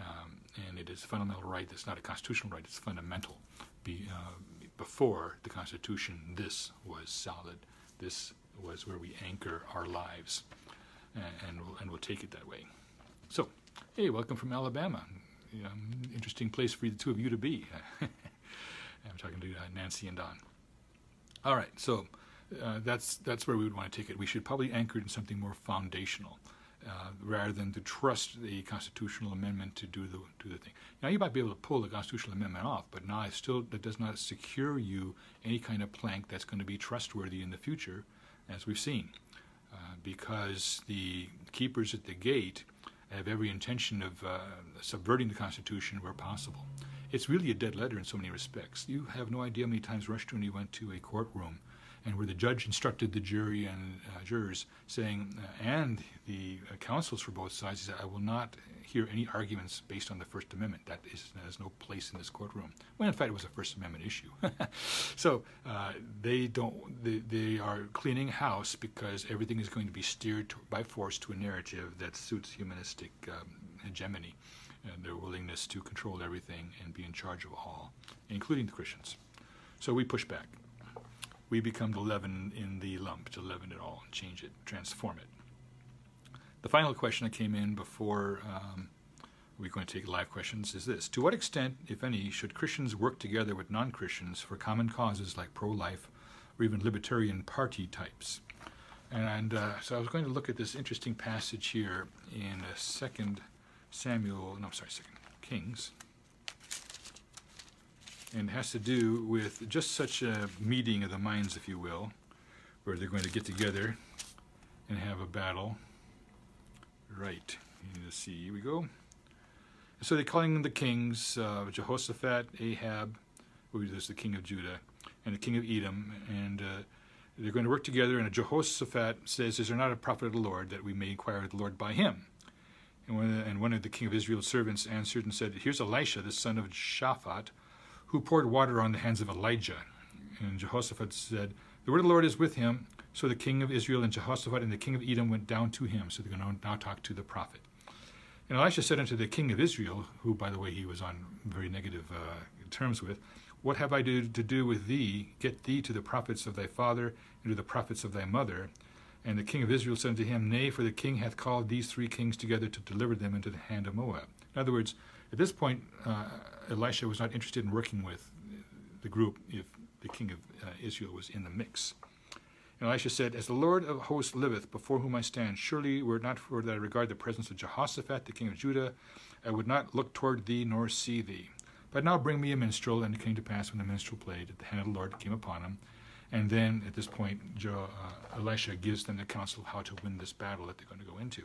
Um, and it is a fundamental right that's not a constitutional right, it's fundamental. Be, uh, before the Constitution, this was solid. This was where we anchor our lives, and, and, we'll, and we'll take it that way. So, hey, welcome from Alabama know, interesting place for the two of you to be. I'm talking to uh, Nancy and Don. All right, so uh, that's that's where we would want to take it. We should probably anchor it in something more foundational, uh, rather than to trust the constitutional amendment to do the do the thing. Now you might be able to pull the constitutional amendment off, but now it still that does not secure you any kind of plank that's going to be trustworthy in the future, as we've seen, uh, because the keepers at the gate have every intention of uh, subverting the Constitution where possible. It's really a dead letter in so many respects. You have no idea how many times Rushdoony went to a courtroom and where the judge instructed the jury and uh, jurors, saying, uh, and the uh, counsels for both sides, he said, I will not hear any arguments based on the First Amendment. That is, has no place in this courtroom. When in fact it was a First Amendment issue. so uh, they don't. They, they, are cleaning house because everything is going to be steered to, by force to a narrative that suits humanistic um, hegemony and their willingness to control everything and be in charge of all, including the Christians. So we push back we become the leaven in the lump, to leaven it all, and change it, transform it. The final question that came in before um, we're going to take live questions is this To what extent, if any, should Christians work together with non Christians for common causes like pro life or even libertarian party types? And uh, so I was going to look at this interesting passage here in uh, Second Samuel, no, sorry, Second Kings and has to do with just such a meeting of the minds, if you will, where they're going to get together and have a battle. Right. Let's see. Here we go. So they're calling the kings uh, Jehoshaphat, Ahab, who is the king of Judah, and the king of Edom, and uh, they're going to work together. And Jehoshaphat says, "Is there not a prophet of the Lord that we may inquire of the Lord by him?" And one, and one of the king of Israel's servants answered and said, "Here's Elisha, the son of Shaphat." Who poured water on the hands of Elijah. And Jehoshaphat said, The word of the Lord is with him. So the king of Israel and Jehoshaphat and the king of Edom went down to him. So they're going to now talk to the prophet. And Elisha said unto the king of Israel, who, by the way, he was on very negative uh, terms with, What have I to, to do with thee? Get thee to the prophets of thy father and to the prophets of thy mother. And the king of Israel said unto him, Nay, for the king hath called these three kings together to deliver them into the hand of Moab. In other words, at this point, uh, Elisha was not interested in working with the group if the king of uh, Israel was in the mix. And Elisha said, As the Lord of hosts liveth, before whom I stand, surely were it not for that I regard the presence of Jehoshaphat, the king of Judah, I would not look toward thee nor see thee. But now bring me a minstrel. And it came to pass when the minstrel played, that the hand of the Lord came upon him. And then at this point, uh, Elisha gives them the counsel how to win this battle that they're going to go into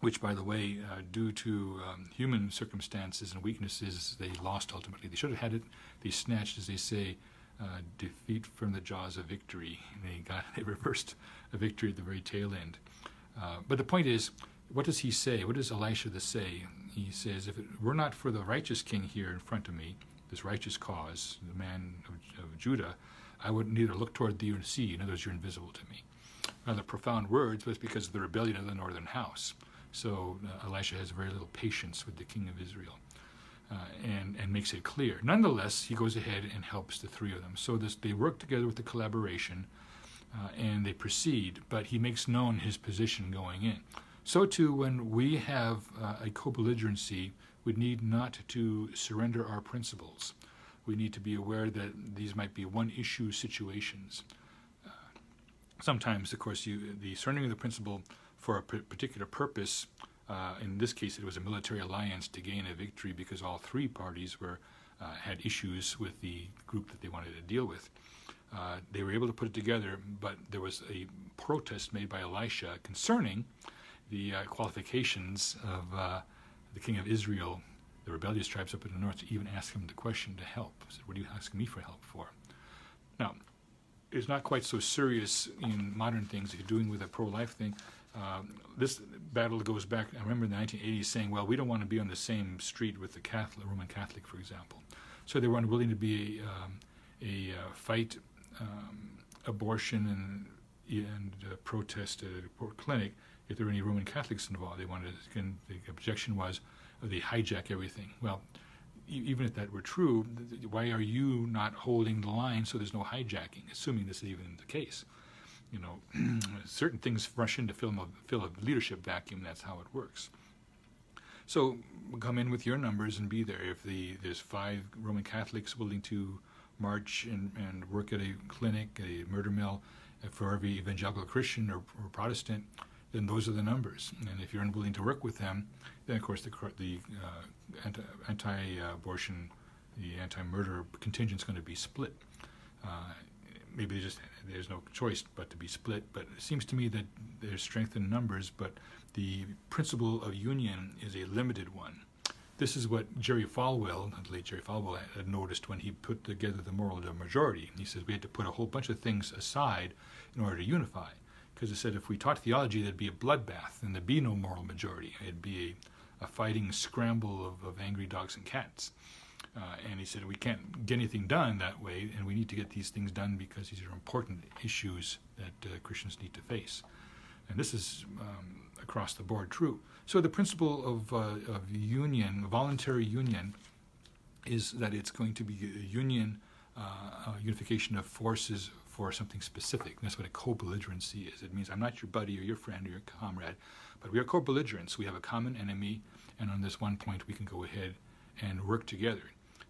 which, by the way, uh, due to um, human circumstances and weaknesses, they lost ultimately. They should have had it. They snatched, as they say, uh, defeat from the jaws of victory. They got they reversed a victory at the very tail end. Uh, but the point is, what does he say? What does Elisha the say? He says, "If it were not for the righteous king here in front of me, this righteous cause, the man of, of Judah, I would neither look toward thee or see. In other words, you're invisible to me." rather profound words was because of the rebellion of the northern house. So uh, Elisha has very little patience with the king of Israel. Uh, and, and makes it clear. Nonetheless, he goes ahead and helps the three of them. So this, they work together with the collaboration uh, and they proceed, but he makes known his position going in. So, too, when we have uh, a co belligerency, we need not to surrender our principles. We need to be aware that these might be one issue situations. Uh, sometimes, of course, you, the surrendering of the principle for a particular purpose uh, in this case, it was a military alliance to gain a victory because all three parties were uh, had issues with the group that they wanted to deal with. Uh, they were able to put it together, but there was a protest made by Elisha concerning the uh, qualifications of uh, the king of Israel, the rebellious tribes up in the north, to even ask him the question to help. He said, "What are you asking me for help for?" Now, it's not quite so serious in modern things if you're doing with a pro-life thing um, this battle goes back. I remember in the 1980s saying, "Well, we don't want to be on the same street with the Catholic, Roman Catholic, for example." So they were unwilling to be um, a uh, fight um, abortion and and uh, protest at a Port clinic if there were any Roman Catholics involved. They wanted. Again, the objection was uh, they hijack everything. Well, even if that were true, why are you not holding the line so there's no hijacking? Assuming this is even the case you know, certain things rush in to fill a, fill a leadership vacuum. That's how it works. So come in with your numbers and be there. If the there's five Roman Catholics willing to march and, and work at a clinic, a murder mill, uh, for every evangelical Christian or, or Protestant, then those are the numbers. And if you're unwilling to work with them, then of course the the uh, anti, abortion the anti-murder contingent is going to be split. Uh, maybe just there's no choice but to be split. But it seems to me that there's strength in numbers, but the principle of union is a limited one. This is what Jerry Falwell, the late Jerry Falwell, had noticed when he put together the moral majority. He says we had to put a whole bunch of things aside in order to unify. Because he said if we taught theology, there'd be a bloodbath and there'd be no moral majority. It'd be a, a fighting scramble of, of angry dogs and cats. Uh, and he said, we can't get anything done that way, and we need to get these things done because these are important issues that uh, Christians need to face. And this is um, across the board true. So the principle of, uh, of union, voluntary union, is that it's going to be a union, uh, a unification of forces for something specific. That's what a co-belligerency is. It means I'm not your buddy or your friend or your comrade, but we are co-belligerents. We have a common enemy, and on this one point we can go ahead and work together.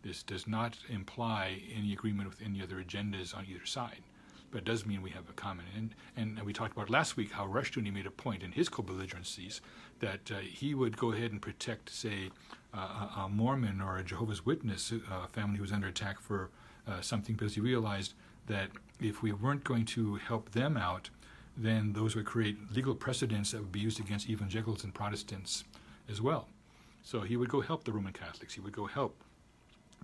This does not imply any agreement with any other agendas on either side, but it does mean we have a common. And, and we talked about last week how Rushdoony made a point in his co-belligerencies that uh, he would go ahead and protect, say, uh, a Mormon or a Jehovah's Witness uh, family who was under attack for uh, something because he realized that if we weren't going to help them out, then those would create legal precedents that would be used against evangelicals and Protestants as well. So he would go help the Roman Catholics. He would go help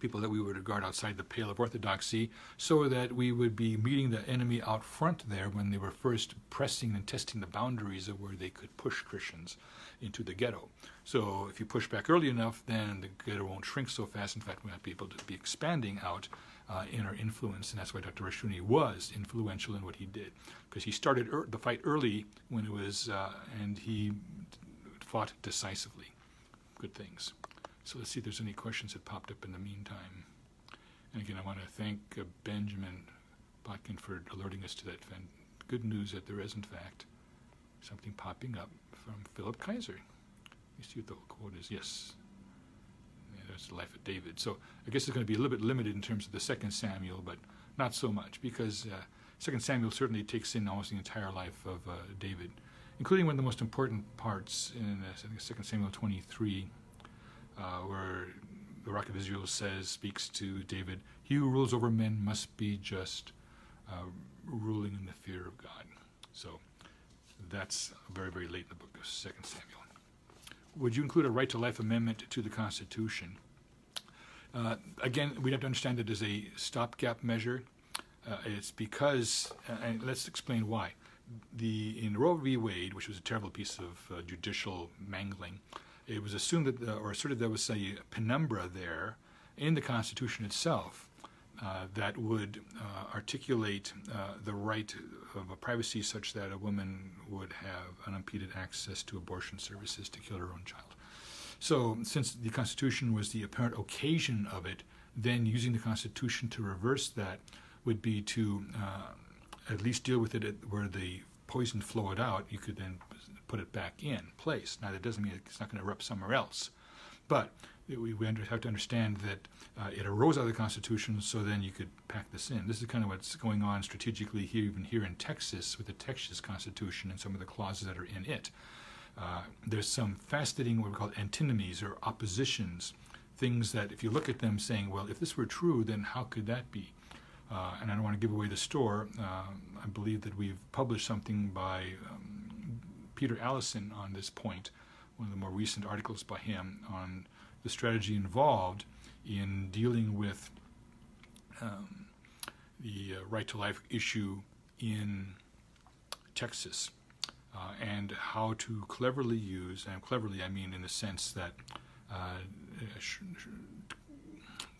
people that we would regard outside the pale of orthodoxy, so that we would be meeting the enemy out front there when they were first pressing and testing the boundaries of where they could push Christians into the ghetto. So if you push back early enough, then the ghetto won't shrink so fast. In fact, we might be able to be expanding out uh, in our influence, and that's why Dr. Rushdoony was influential in what he did, because he started er- the fight early when it was, uh, and he fought decisively. Good things. So let's see if there's any questions that popped up in the meantime. And again, I want to thank uh, Benjamin Botkin for alerting us to that good news that there is, in fact, something popping up from Phillip Kayser. You see what the quote is. Yes. Yeah, that's the life of David. So I guess it's going to be a little bit limited in terms of the second Samuel, but not so much because uh, second Samuel certainly takes in almost the entire life of uh, David, including one of the most important parts in uh, second Samuel 23 uh, where the Rock of Israel says, speaks to David, he who rules over men must be just, uh, ruling in the fear of God. So that's very, very late in the book of Second Samuel. Would you include a right to life amendment to the Constitution? Uh, again, we have to understand it as a stopgap measure. Uh, it's because, uh, and let's explain why. The in Roe v. Wade, which was a terrible piece of uh, judicial mangling, it was assumed that, or asserted there was a penumbra there in the Constitution itself uh, that would uh, articulate uh, the right of a privacy such that a woman would have unimpeded access to abortion services to kill her own child. So, since the Constitution was the apparent occasion of it, then using the Constitution to reverse that would be to uh, at least deal with it where the poison flowed out. You could then put it back in place. Now, that doesn't mean it's not going to erupt somewhere else, but we, have to understand that uh, it arose out of the Constitution, so then you could pack this in. This is kind of what's going on strategically here, even here in Texas, with the Texas Constitution and some of the clauses that are in it. Uh, there's some fascinating, what we call antinomies or oppositions, things that if you look at them saying, well, if this were true, then how could that be? Uh, and I don't want to give away the store. Uh, I believe that we've published something by um, Peter Allison on this point, one of the more recent articles by him on the strategy involved in dealing with um, the uh, right to life issue in Texas uh, and how to cleverly use, and cleverly I mean in the sense that uh, sh- sh-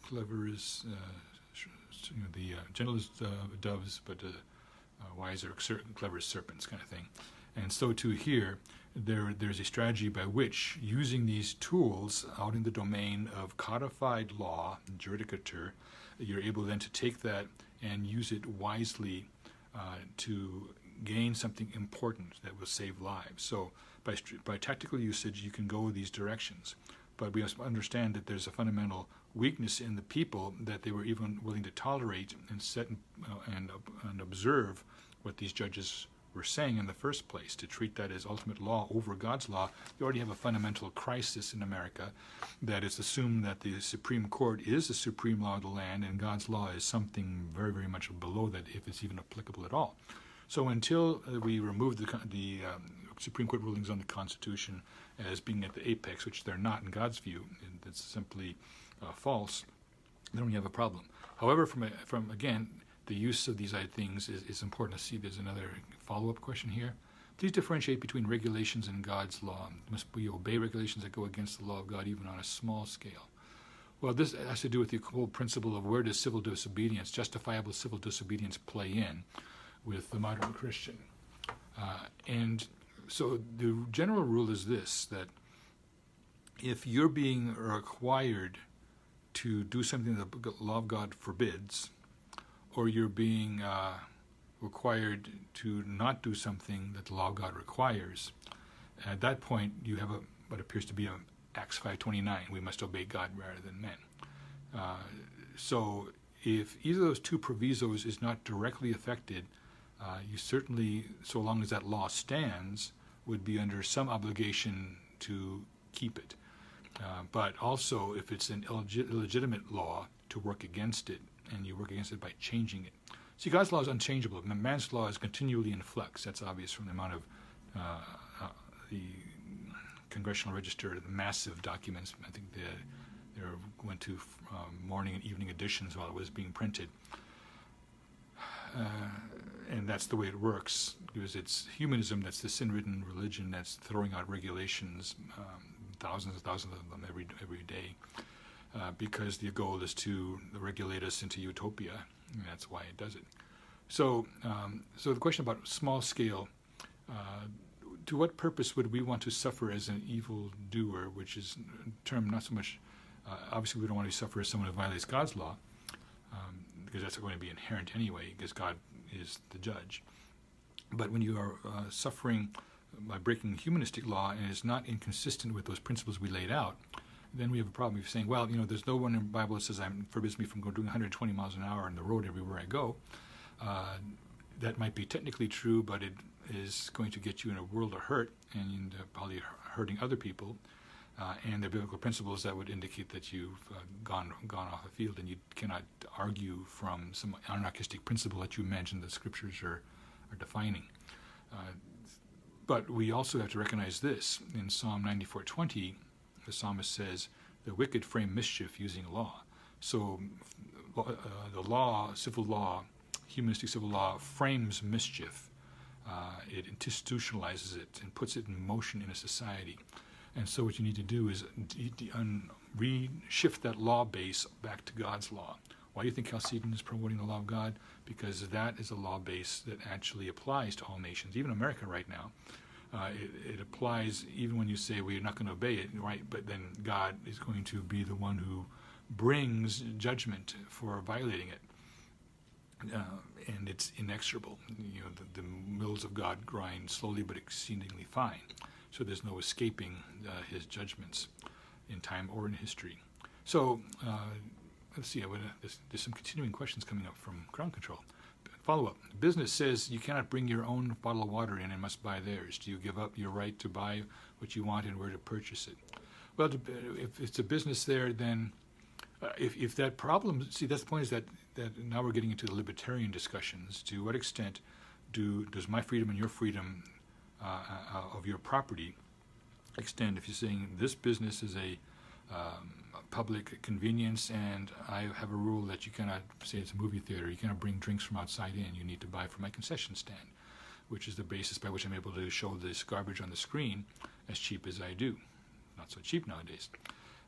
clever is uh, sh- you know, the uh, gentle uh, doves, but wise or clever serpents kind of thing. And so too here, there, there's a strategy by which, using these tools out in the domain of codified law, judicature, you're able then to take that and use it wisely uh, to gain something important that will save lives. So, by, by tactical usage, you can go these directions. But we must understand that there's a fundamental weakness in the people that they were even willing to tolerate and set and, uh, and, and observe what these judges saying in the first place, to treat that as ultimate law over God's law, you already have a fundamental crisis in America that is assumed that the Supreme Court is the supreme law of the land and God's law is something very, very much below that, if it's even applicable at all. So until uh, we remove the, the um, Supreme Court rulings on the Constitution as being at the apex, which they're not in God's view, and it's simply uh, false, then we have a problem. However, from, a, from again, the use of these things is, is important to see. There's another follow up question here. Please differentiate between regulations and God's law. Must we obey regulations that go against the law of God, even on a small scale? Well, this has to do with the whole principle of where does civil disobedience, justifiable civil disobedience, play in with the modern Christian. Uh, and so the general rule is this that if you're being required to do something that the law of God forbids, or you're being uh, required to not do something that the law of God requires, at that point you have a, what appears to be a Acts 5:29. We must obey God rather than men. Uh, so if either of those two provisos is not directly affected, uh, you certainly, so long as that law stands, would be under some obligation to keep it. Uh, but also, if it's an illegitimate law, to work against it and you work against it by changing it. See, God's law is unchangeable. Man's law is continually in flux. That's obvious from the amount of uh, uh, the Congressional Register, the massive documents. I think they, they went to um, morning and evening editions while it was being printed. Uh, and that's the way it works because it's humanism that's the sin-ridden religion that's throwing out regulations, um, thousands and thousands of them every every day. Uh, because the goal is to regulate us into utopia, and that's why it does it. So, um, so the question about small scale, uh, to what purpose would we want to suffer as an evil doer, which is a term not so much, uh, obviously we don't want to suffer as someone who violates God's law, um, because that's going to be inherent anyway, because God is the judge. But when you are uh, suffering by breaking humanistic law and is not inconsistent with those principles we laid out, then we have a problem of saying, well, you know, there's no one in the Bible that says I'm forbids me from going doing 120 miles an hour on the road everywhere I go. Uh, that might be technically true, but it is going to get you in a world of hurt and uh, probably hurting other people. Uh, and are biblical principles that would indicate that you've uh, gone gone off the field, and you cannot argue from some anarchistic principle that you imagine the scriptures are are defining. Uh, but we also have to recognize this in Psalm 94:20 the psalmist says, the wicked frame mischief using law. So uh, the law, civil law, humanistic civil law, frames mischief. Uh, it institutionalizes it and puts it in motion in a society. And so what you need to do is de- de- un- re-shift that law base back to God's law, Why do you think Chalcedon is promoting the law of God? Because that is a law base that actually applies to all nations, even America right now. Uh, it, it, applies even when you say we're not going to obey it, right? But then God is going to be the one who brings judgment for violating it. Uh, and it's inexorable. You know, the, the, mills of God grind slowly but exceedingly fine. So there's no escaping uh, his judgments in time or in history. So uh, let's see, there's, there's, some continuing questions coming up from ground control. Follow up. Business says you cannot bring your own bottle of water in and must buy theirs. Do you give up your right to buy what you want and where to purchase it? Well, if it's a business there, then uh, if, if that problem, see, that's the point is that, that now we're getting into the libertarian discussions. To what extent do does my freedom and your freedom uh, uh, of your property extend? If you're saying this business is a um, public convenience, and I have a rule that you cannot say it's a movie theater. You cannot bring drinks from outside in. You need to buy from my concession stand, which is the basis by which I'm able to show this garbage on the screen as cheap as I do. Not so cheap nowadays.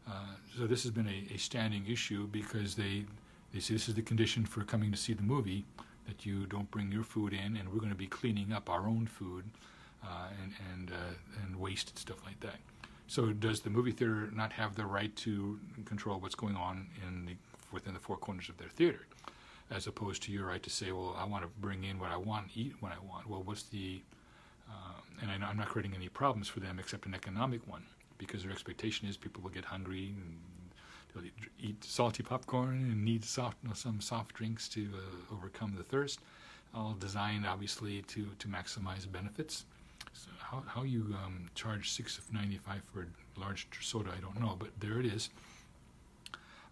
Uh, so this has been a, a, standing issue because they they say this is the condition for coming to see the movie that you don't bring your food in, and we're going to be cleaning up our own food uh, and and uh, and waste and stuff like that. So does the movie theater not have the right to control what's going on in the, within the four corners of their theater, as opposed to your right to say, well, I want to bring in what I want, eat what I want. Well, what's the uh, and I am not creating any problems for them except an economic one, because their expectation is people will get hungry and they'll eat salty popcorn and need soft, you know, some soft drinks to uh, overcome the thirst. All designed, obviously, to to maximize benefits. So how, how you um, charge six of ninety five for a large soda, I don't know, but there it is.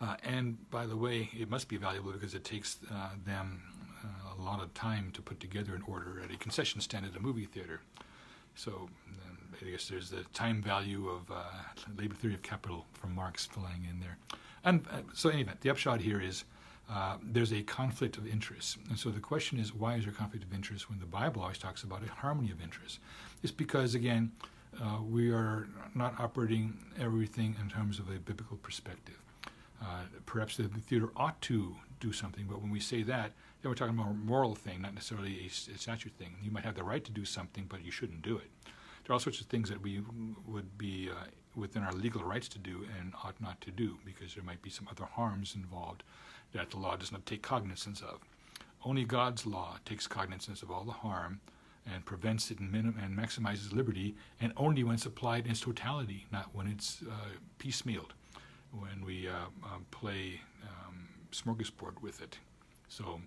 Uh, and by the way, it must be valuable because it takes uh, them uh, a lot of time to put together an order at a concession stand at a movie theater. So um, I guess there's the time value of uh, labor theory of capital from Marx flying in there. And uh, so, anyway, the upshot here is uh, there's a conflict of interest. And so the question is, why is there conflict of interest when the Bible always talks about a harmony of interest? It's because, again, uh, we are not operating everything in terms of a biblical perspective. Uh, perhaps the theater ought to do something, but when we say that, then we're talking about a moral thing, not necessarily a, a statute thing. You might have the right to do something, but you shouldn't do it. There are all sorts of things that we would be uh, within our legal rights to do and ought not to do because there might be some other harms involved that the law does not take cognizance of. Only God's law takes cognizance of all the harm and prevents it and, minim- and maximizes liberty, and only when supplied in its totality, not when it's uh, piecemealed, when we uh, um, play um, smorgasbord with it. So,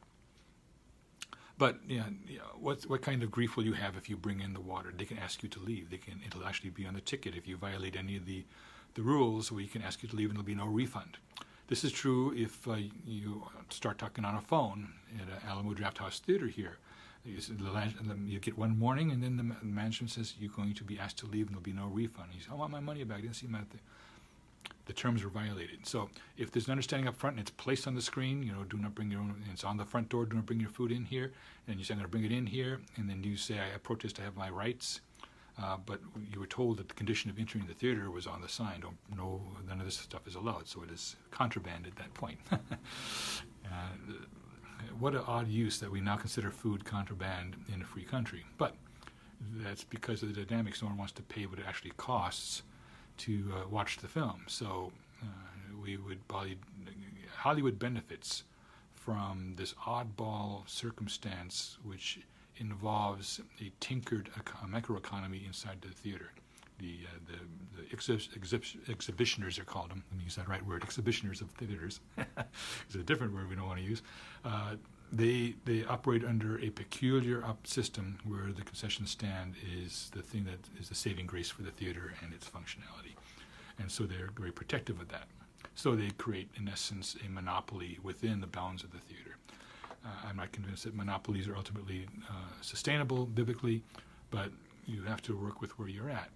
but yeah, what what kind of grief will you have if you bring in the water? They can ask you to leave. They can it'll actually be on the ticket if you violate any of the the rules. We can ask you to leave, and there'll be no refund. This is true if uh, you start talking on a phone at Alamo Drafthouse Theater here. You get one warning, and then the management says you're going to be asked to leave, and there'll be no refund. You say, "I want my money back." I didn't see my th-. The terms were violated. So if there's an understanding up front and it's placed on the screen, you know, do not bring your own. it's on the front door. Do not bring your food in here. And you say, "I'm going to bring it in here," and then you say, "I protest. I have my rights." Uh, but you were told that the condition of entering the theater was on the sign. Don't, no, none of this stuff is allowed, so it is contraband at that point. uh, what an odd use that we now consider food contraband in a free country. But that's because of the dynamics. No one wants to pay what it actually costs to uh, watch the film. So uh, we would probably, Hollywood benefits from this oddball circumstance, which involves a tinkered microeconomy inside the theater. The, uh, the, the exhib- exhib- exhibitioners are called them. Let me use that right word. Exhibitioners of theaters. it's a different word we don't want to use. Uh, they they operate under a peculiar up system where the concession stand is the thing that is the saving grace for the theater and its functionality, and so they're very protective of that. So they create, in essence, a monopoly within the bounds of the theater. Uh, I'm not convinced that monopolies are ultimately uh, sustainable biblically, but you have to work with where you're at.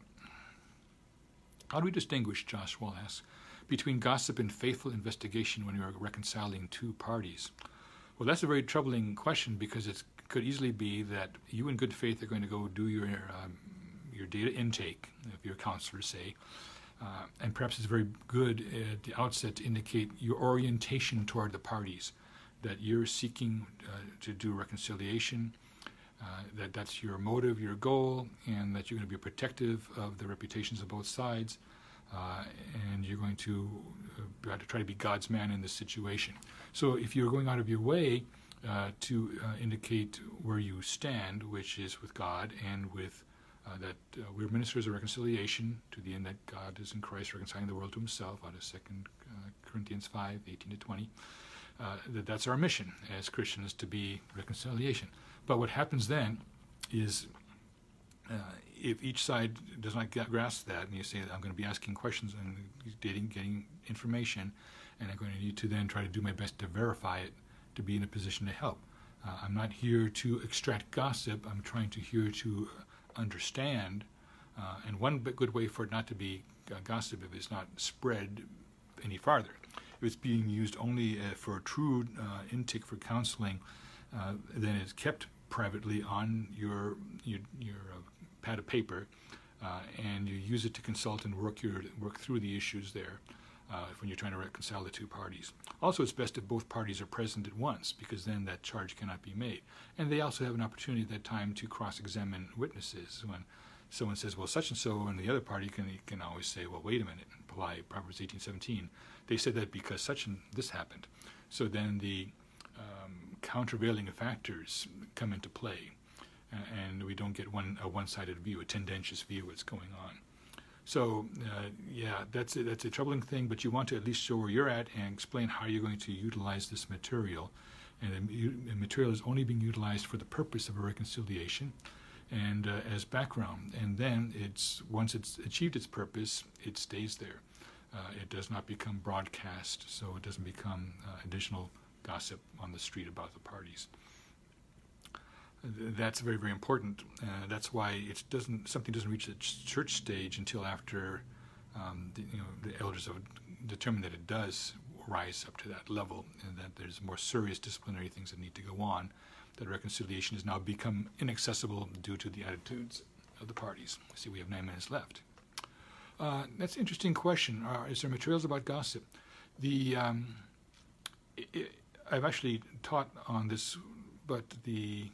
How do we distinguish, Josh Wall asks, between gossip and faithful investigation when you are reconciling two parties? Well, that's a very troubling question because it could easily be that you, in good faith, are going to go do your um, your data intake, if your counselors say, Uh, and perhaps it's very good at the outset to indicate your orientation toward the parties, that you're seeking uh, to do reconciliation, uh, that that's your motive, your goal, and that you're going to be protective of the reputations of both sides, uh, and you're going to, uh, to try to be God's man in this situation. So if you're going out of your way uh, to uh, indicate where you stand, which is with God and with uh, that uh, we're ministers of reconciliation to the end that God is in Christ reconciling the world to himself out of 2 Corinthians 5, 18 to 20. that that's our mission as Christians to be reconciliation. But what happens then is uh, if each side does not grasp that, and you say, I'm going to be asking questions and getting, getting information, and I'm going to need to then try to do my best to verify it to be in a position to help. Uh, I'm not here to extract gossip. I'm trying to here to understand. Uh, and one good way for it not to be uh, gossip if it's not spread any farther. If it's being used only uh, for true uh, intake for counseling, then it's kept privately on your your, your uh, pad of paper, uh, and you use it to consult and work your work through the issues there. Uh, when you're trying to reconcile the two parties. Also, it's best if both parties are present at once because then that charge cannot be made. And they also have an opportunity at that time to cross examine witnesses. When someone says, well, such and so, and the other party can, can always say, well, wait a minute, apply Proverbs 18:17. They said that because such and this happened. So then the um, countervailing factors come into play, and we don't get one a one-sided view, a tendentious view of what's going on. So uh, yeah, that's a, that's a troubling thing. But you want to at least show where you're at and explain how you're going to utilize this material. And the material is only being utilized for the purpose of a reconciliation, and uh, as background. And then it's once it's achieved its purpose, it stays there. Uh, it does not become broadcast, so it doesn't become uh, additional gossip on the street about the parties that's very very important. Uh, that's why it doesn't something doesn't reach the church stage until after um, the, you know the elders have determined that it does rise up to that level, and that there's more serious disciplinary things that need to go on. That reconciliation has now become inaccessible due to the attitudes of the parties. See, we have nine minutes left. Uh, that's an interesting question. Uh, is there materials about gossip? The um, it, I've actually taught on this, but the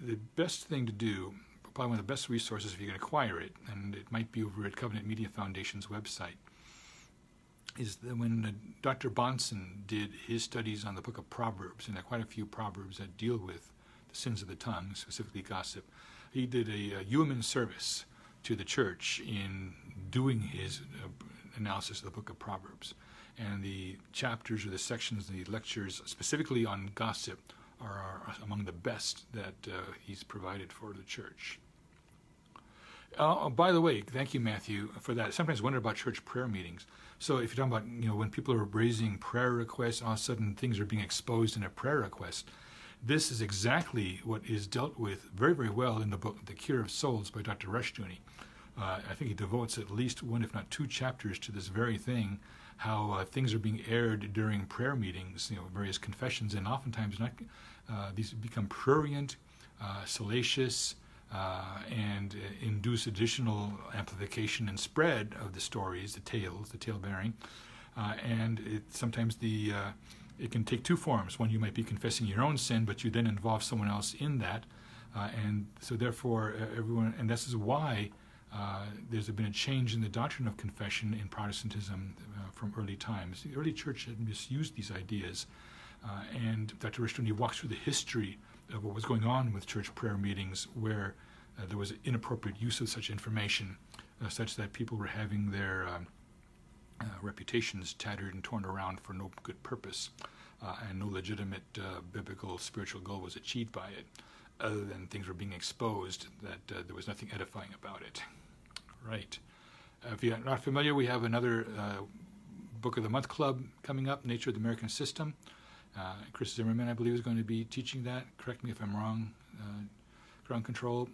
the best thing to do, probably one of the best resources if you can acquire it, and it might be over at Covenant Media Foundation's website, is that when uh, Dr. Bahnsen did his studies on the book of Proverbs, and there are quite a few Proverbs that deal with the sins of the tongue, specifically gossip, he did a, a human service to the church in doing his uh, analysis of the book of Proverbs. And the chapters or the sections, the lectures specifically on gossip, are, are among the best that uh, he's provided for the church. Uh, by the way, thank you, Matthew, for that. I sometimes wonder about church prayer meetings. So if you're talking about, you know, when people are raising prayer requests, all of a sudden things are being exposed in a prayer request. This is exactly what is dealt with very, very well in the book The Cure of Souls by Dr. Rushdoony. Uh, I think he devotes at least one, if not two chapters to this very thing how uh, things are being aired during prayer meetings, you know, various confessions, and oftentimes not, uh, these become prurient, uh, salacious, uh, and uh, induce additional amplification and spread of the stories, the tales, the tale bearing. Uh, and it, sometimes the it can take two forms. One, you might be confessing your own sin, but you then involve someone else in that. and so, therefore, everyone, and this is why uh, there's been a change in the doctrine of confession in Protestantism uh, from early times. The early church had misused these ideas, uh, and Dr. Rushdoony walks through the history of what was going on with church prayer meetings where uh, there was inappropriate use of such information, uh, such that people were having their um, reputations tattered and torn around for no good purpose, and no legitimate biblical spiritual goal was achieved by it other than things were being exposed, that uh, there was nothing edifying about it. Right. Uh, if you're not familiar, we have another uh, Book of the Month Club coming up, Nature of the American System. Uh, Chris Zimmerman, I believe, is going to be teaching that. Correct me if I'm wrong. Uh, ground control.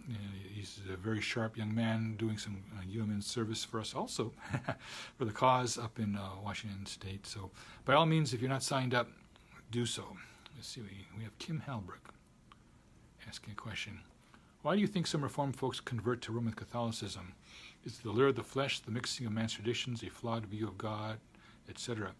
he's a very sharp young man doing some UMN uh, service for us also, for the cause up in uh, Washington State. So, by all means, if you're not signed up, do so. Let's see. We, we have Kim Halbrook asking a question. Why do you think some Reformed folks convert to Roman Catholicism? Is the lure of the flesh, the mixing of man's traditions, a flawed view of God, etc.?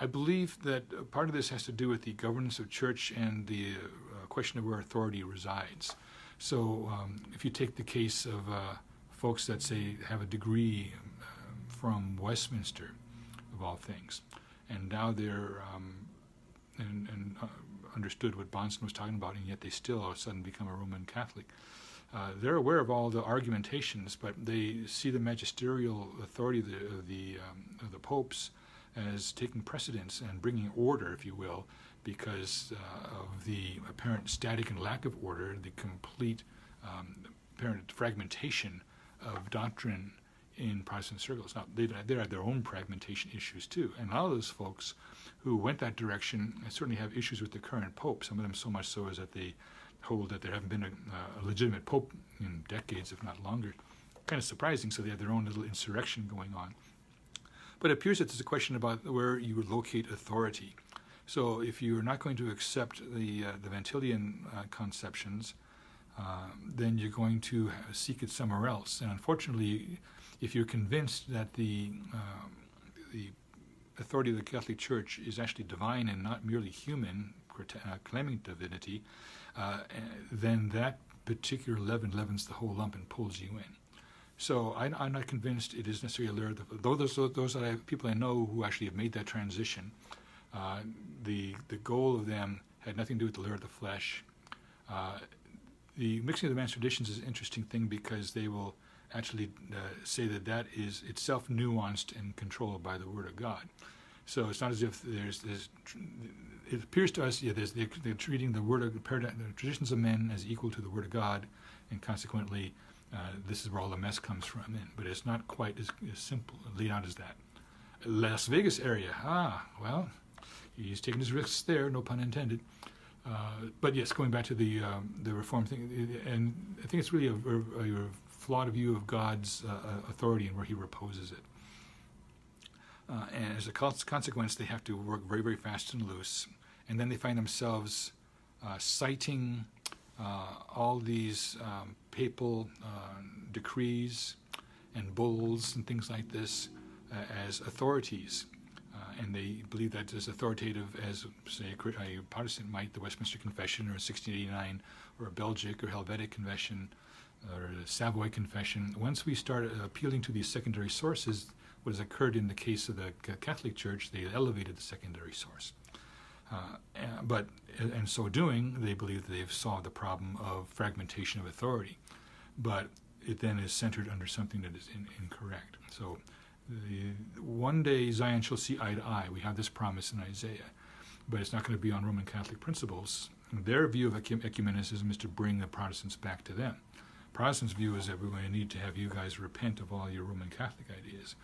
I believe that part of this has to do with the governance of church and the uh, question of where authority resides. So, um, if you take the case of uh, folks that say have a degree uh, from Westminster, of all things, and now they're um, and, and uh, understood what Bahnsen was talking about, and yet they still all of a sudden become a Roman Catholic. Uh, they're aware of all the argumentations, but they see the magisterial authority of the, of the, um, of the popes as taking precedence and bringing order, if you will, because uh, of the apparent static and lack of order, the complete um, apparent fragmentation of doctrine in Protestant circles. Now, they they have their own fragmentation issues too, and a lot of those folks who went that direction certainly have issues with the current pope. Some of them so much so as that they hold that there haven't been a, a legitimate pope in decades, if not longer. Kind of surprising. So they have their own little insurrection going on. But it appears that there's a question about where you would locate authority. So if you're not going to accept the uh, the Van Tillian uh, conceptions, uh, then you're going to seek it somewhere else. And unfortunately, if you're convinced that the um, the authority of the Catholic Church is actually divine and not merely human, uh, claiming divinity, uh, then that particular leaven leavens the whole lump and pulls you in. So I, am not convinced it is necessarily a layer. Though those those I, people I know who actually have made that transition, uh, the the goal of them had nothing to do with the layer of the flesh. Uh, the mixing of the man's traditions is an interesting thing because they will actually uh, say that that is itself nuanced and controlled by the Word of God. So it's not as if there's this. It appears to us, yeah, they're, they're treating the Word of the traditions of men as equal to the Word of God, and consequently, uh, this is where all the mess comes from. In. But it's not quite as, as simple, laid out as that. Las Vegas area, ah, well, he's taking his risks there, no pun intended. Uh, but yes, going back to the um, the reform thing, and I think it's really a, a, a flawed view of God's uh, uh, authority and where He reposes it. Uh, and as a consequence, they have to work very, very fast and loose. And then they find themselves uh, citing uh, all these um, papal uh, decrees and bulls and things like this as authorities. and they believe that as authoritative as, say, a Protestant might, the Westminster Confession or 1689 or a Belgic or Helvetic Confession or the Savoy Confession, once we start appealing to these secondary sources, what has occurred in the case of the Catholic Church, they elevated the secondary source. Uh, but in so doing, they believe that they've solved the problem of fragmentation of authority. But it then is centered under something that is in, incorrect. So the, one day Zion shall see eye to eye. We have this promise in Isaiah, but it's not going to be on Roman Catholic principles. Their view of ecumenicism is to bring the Protestants back to them. Protestants' view is that we're going to need to have you guys repent of all your Roman Catholic ideas.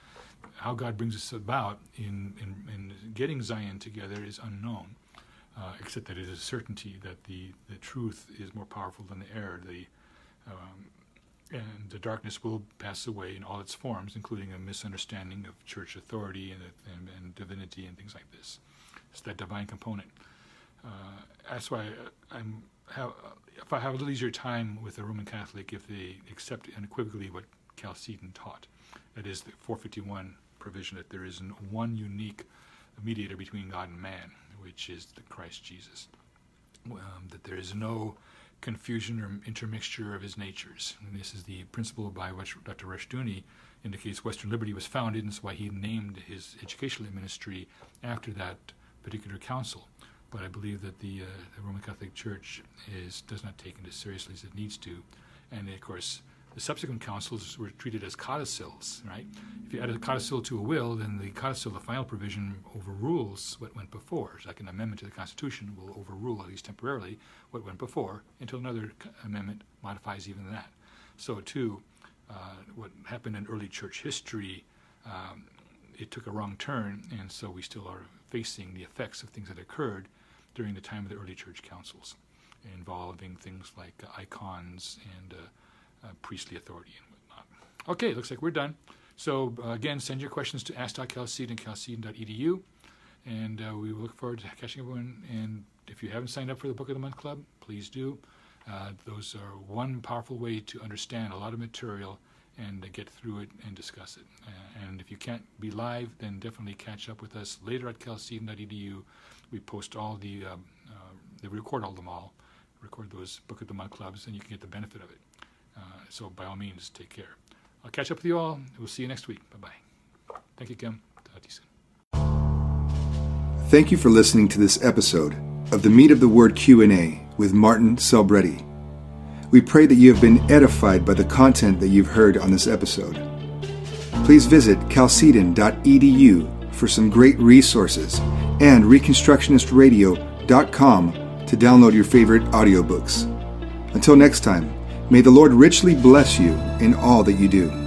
How God brings us about in, in, in getting Zion together is unknown, uh, except that it is a certainty that the, the truth is more powerful than the error. The, um, and the darkness will pass away in all its forms, including a misunderstanding of church authority and, and, and divinity and things like this. It's that divine component. Uh, that's why I'm have, if I have a little easier time with a Roman Catholic if they accept unequivocally what Chalcedon taught. That is the 451 provision that there is one unique mediator between God and man, which is the Christ Jesus. Um, that there is no confusion or intermixture of his natures. And this is the principle by which Dr. Rushdoony indicates Western Liberty was founded, and that's why he named his educational ministry after that particular council but I believe that the, uh, the Roman Catholic Church is does not take it as seriously as it needs to, and of course the subsequent councils were treated as codicils, right? If you add a codicil to a will, then the codicil, the final provision, overrules what went before. It's like an amendment to the Constitution will overrule, at least temporarily, what went before until another amendment modifies even that. So, too, uh, what happened in early church history, um, it took a wrong turn, and so we still are facing the effects of things that occurred during the time of the early church councils, involving things like uh, icons and uh, uh, priestly authority and whatnot. Okay, looks like we're done. So uh, again, send your questions to ask.chalcedon and chalcedon.edu, and uh, we look forward to catching everyone. And if you haven't signed up for the Book of the Month Club, please do. Uh, those are one powerful way to understand a lot of material and get through it and discuss it. Uh, and if you can't be live, then definitely catch up with us later at chalcedon.edu. We post all the, um, uh, they record all them all, record those Book of the Month clubs, and you can get the benefit of it. Uh, so by all means, take care. I'll catch up with you all. We'll see you next week. Bye bye. Thank you, Kim. Talk to you soon. Thank you for listening to this episode of the Meat of the Word Q&A with Martin Selbrede. We pray that you have been edified by the content that you've heard on this episode. Please visit chalcedon.edu for some great resources and reconstructionistradio.com to download your favorite audiobooks. Until next time, may the Lord richly bless you in all that you do.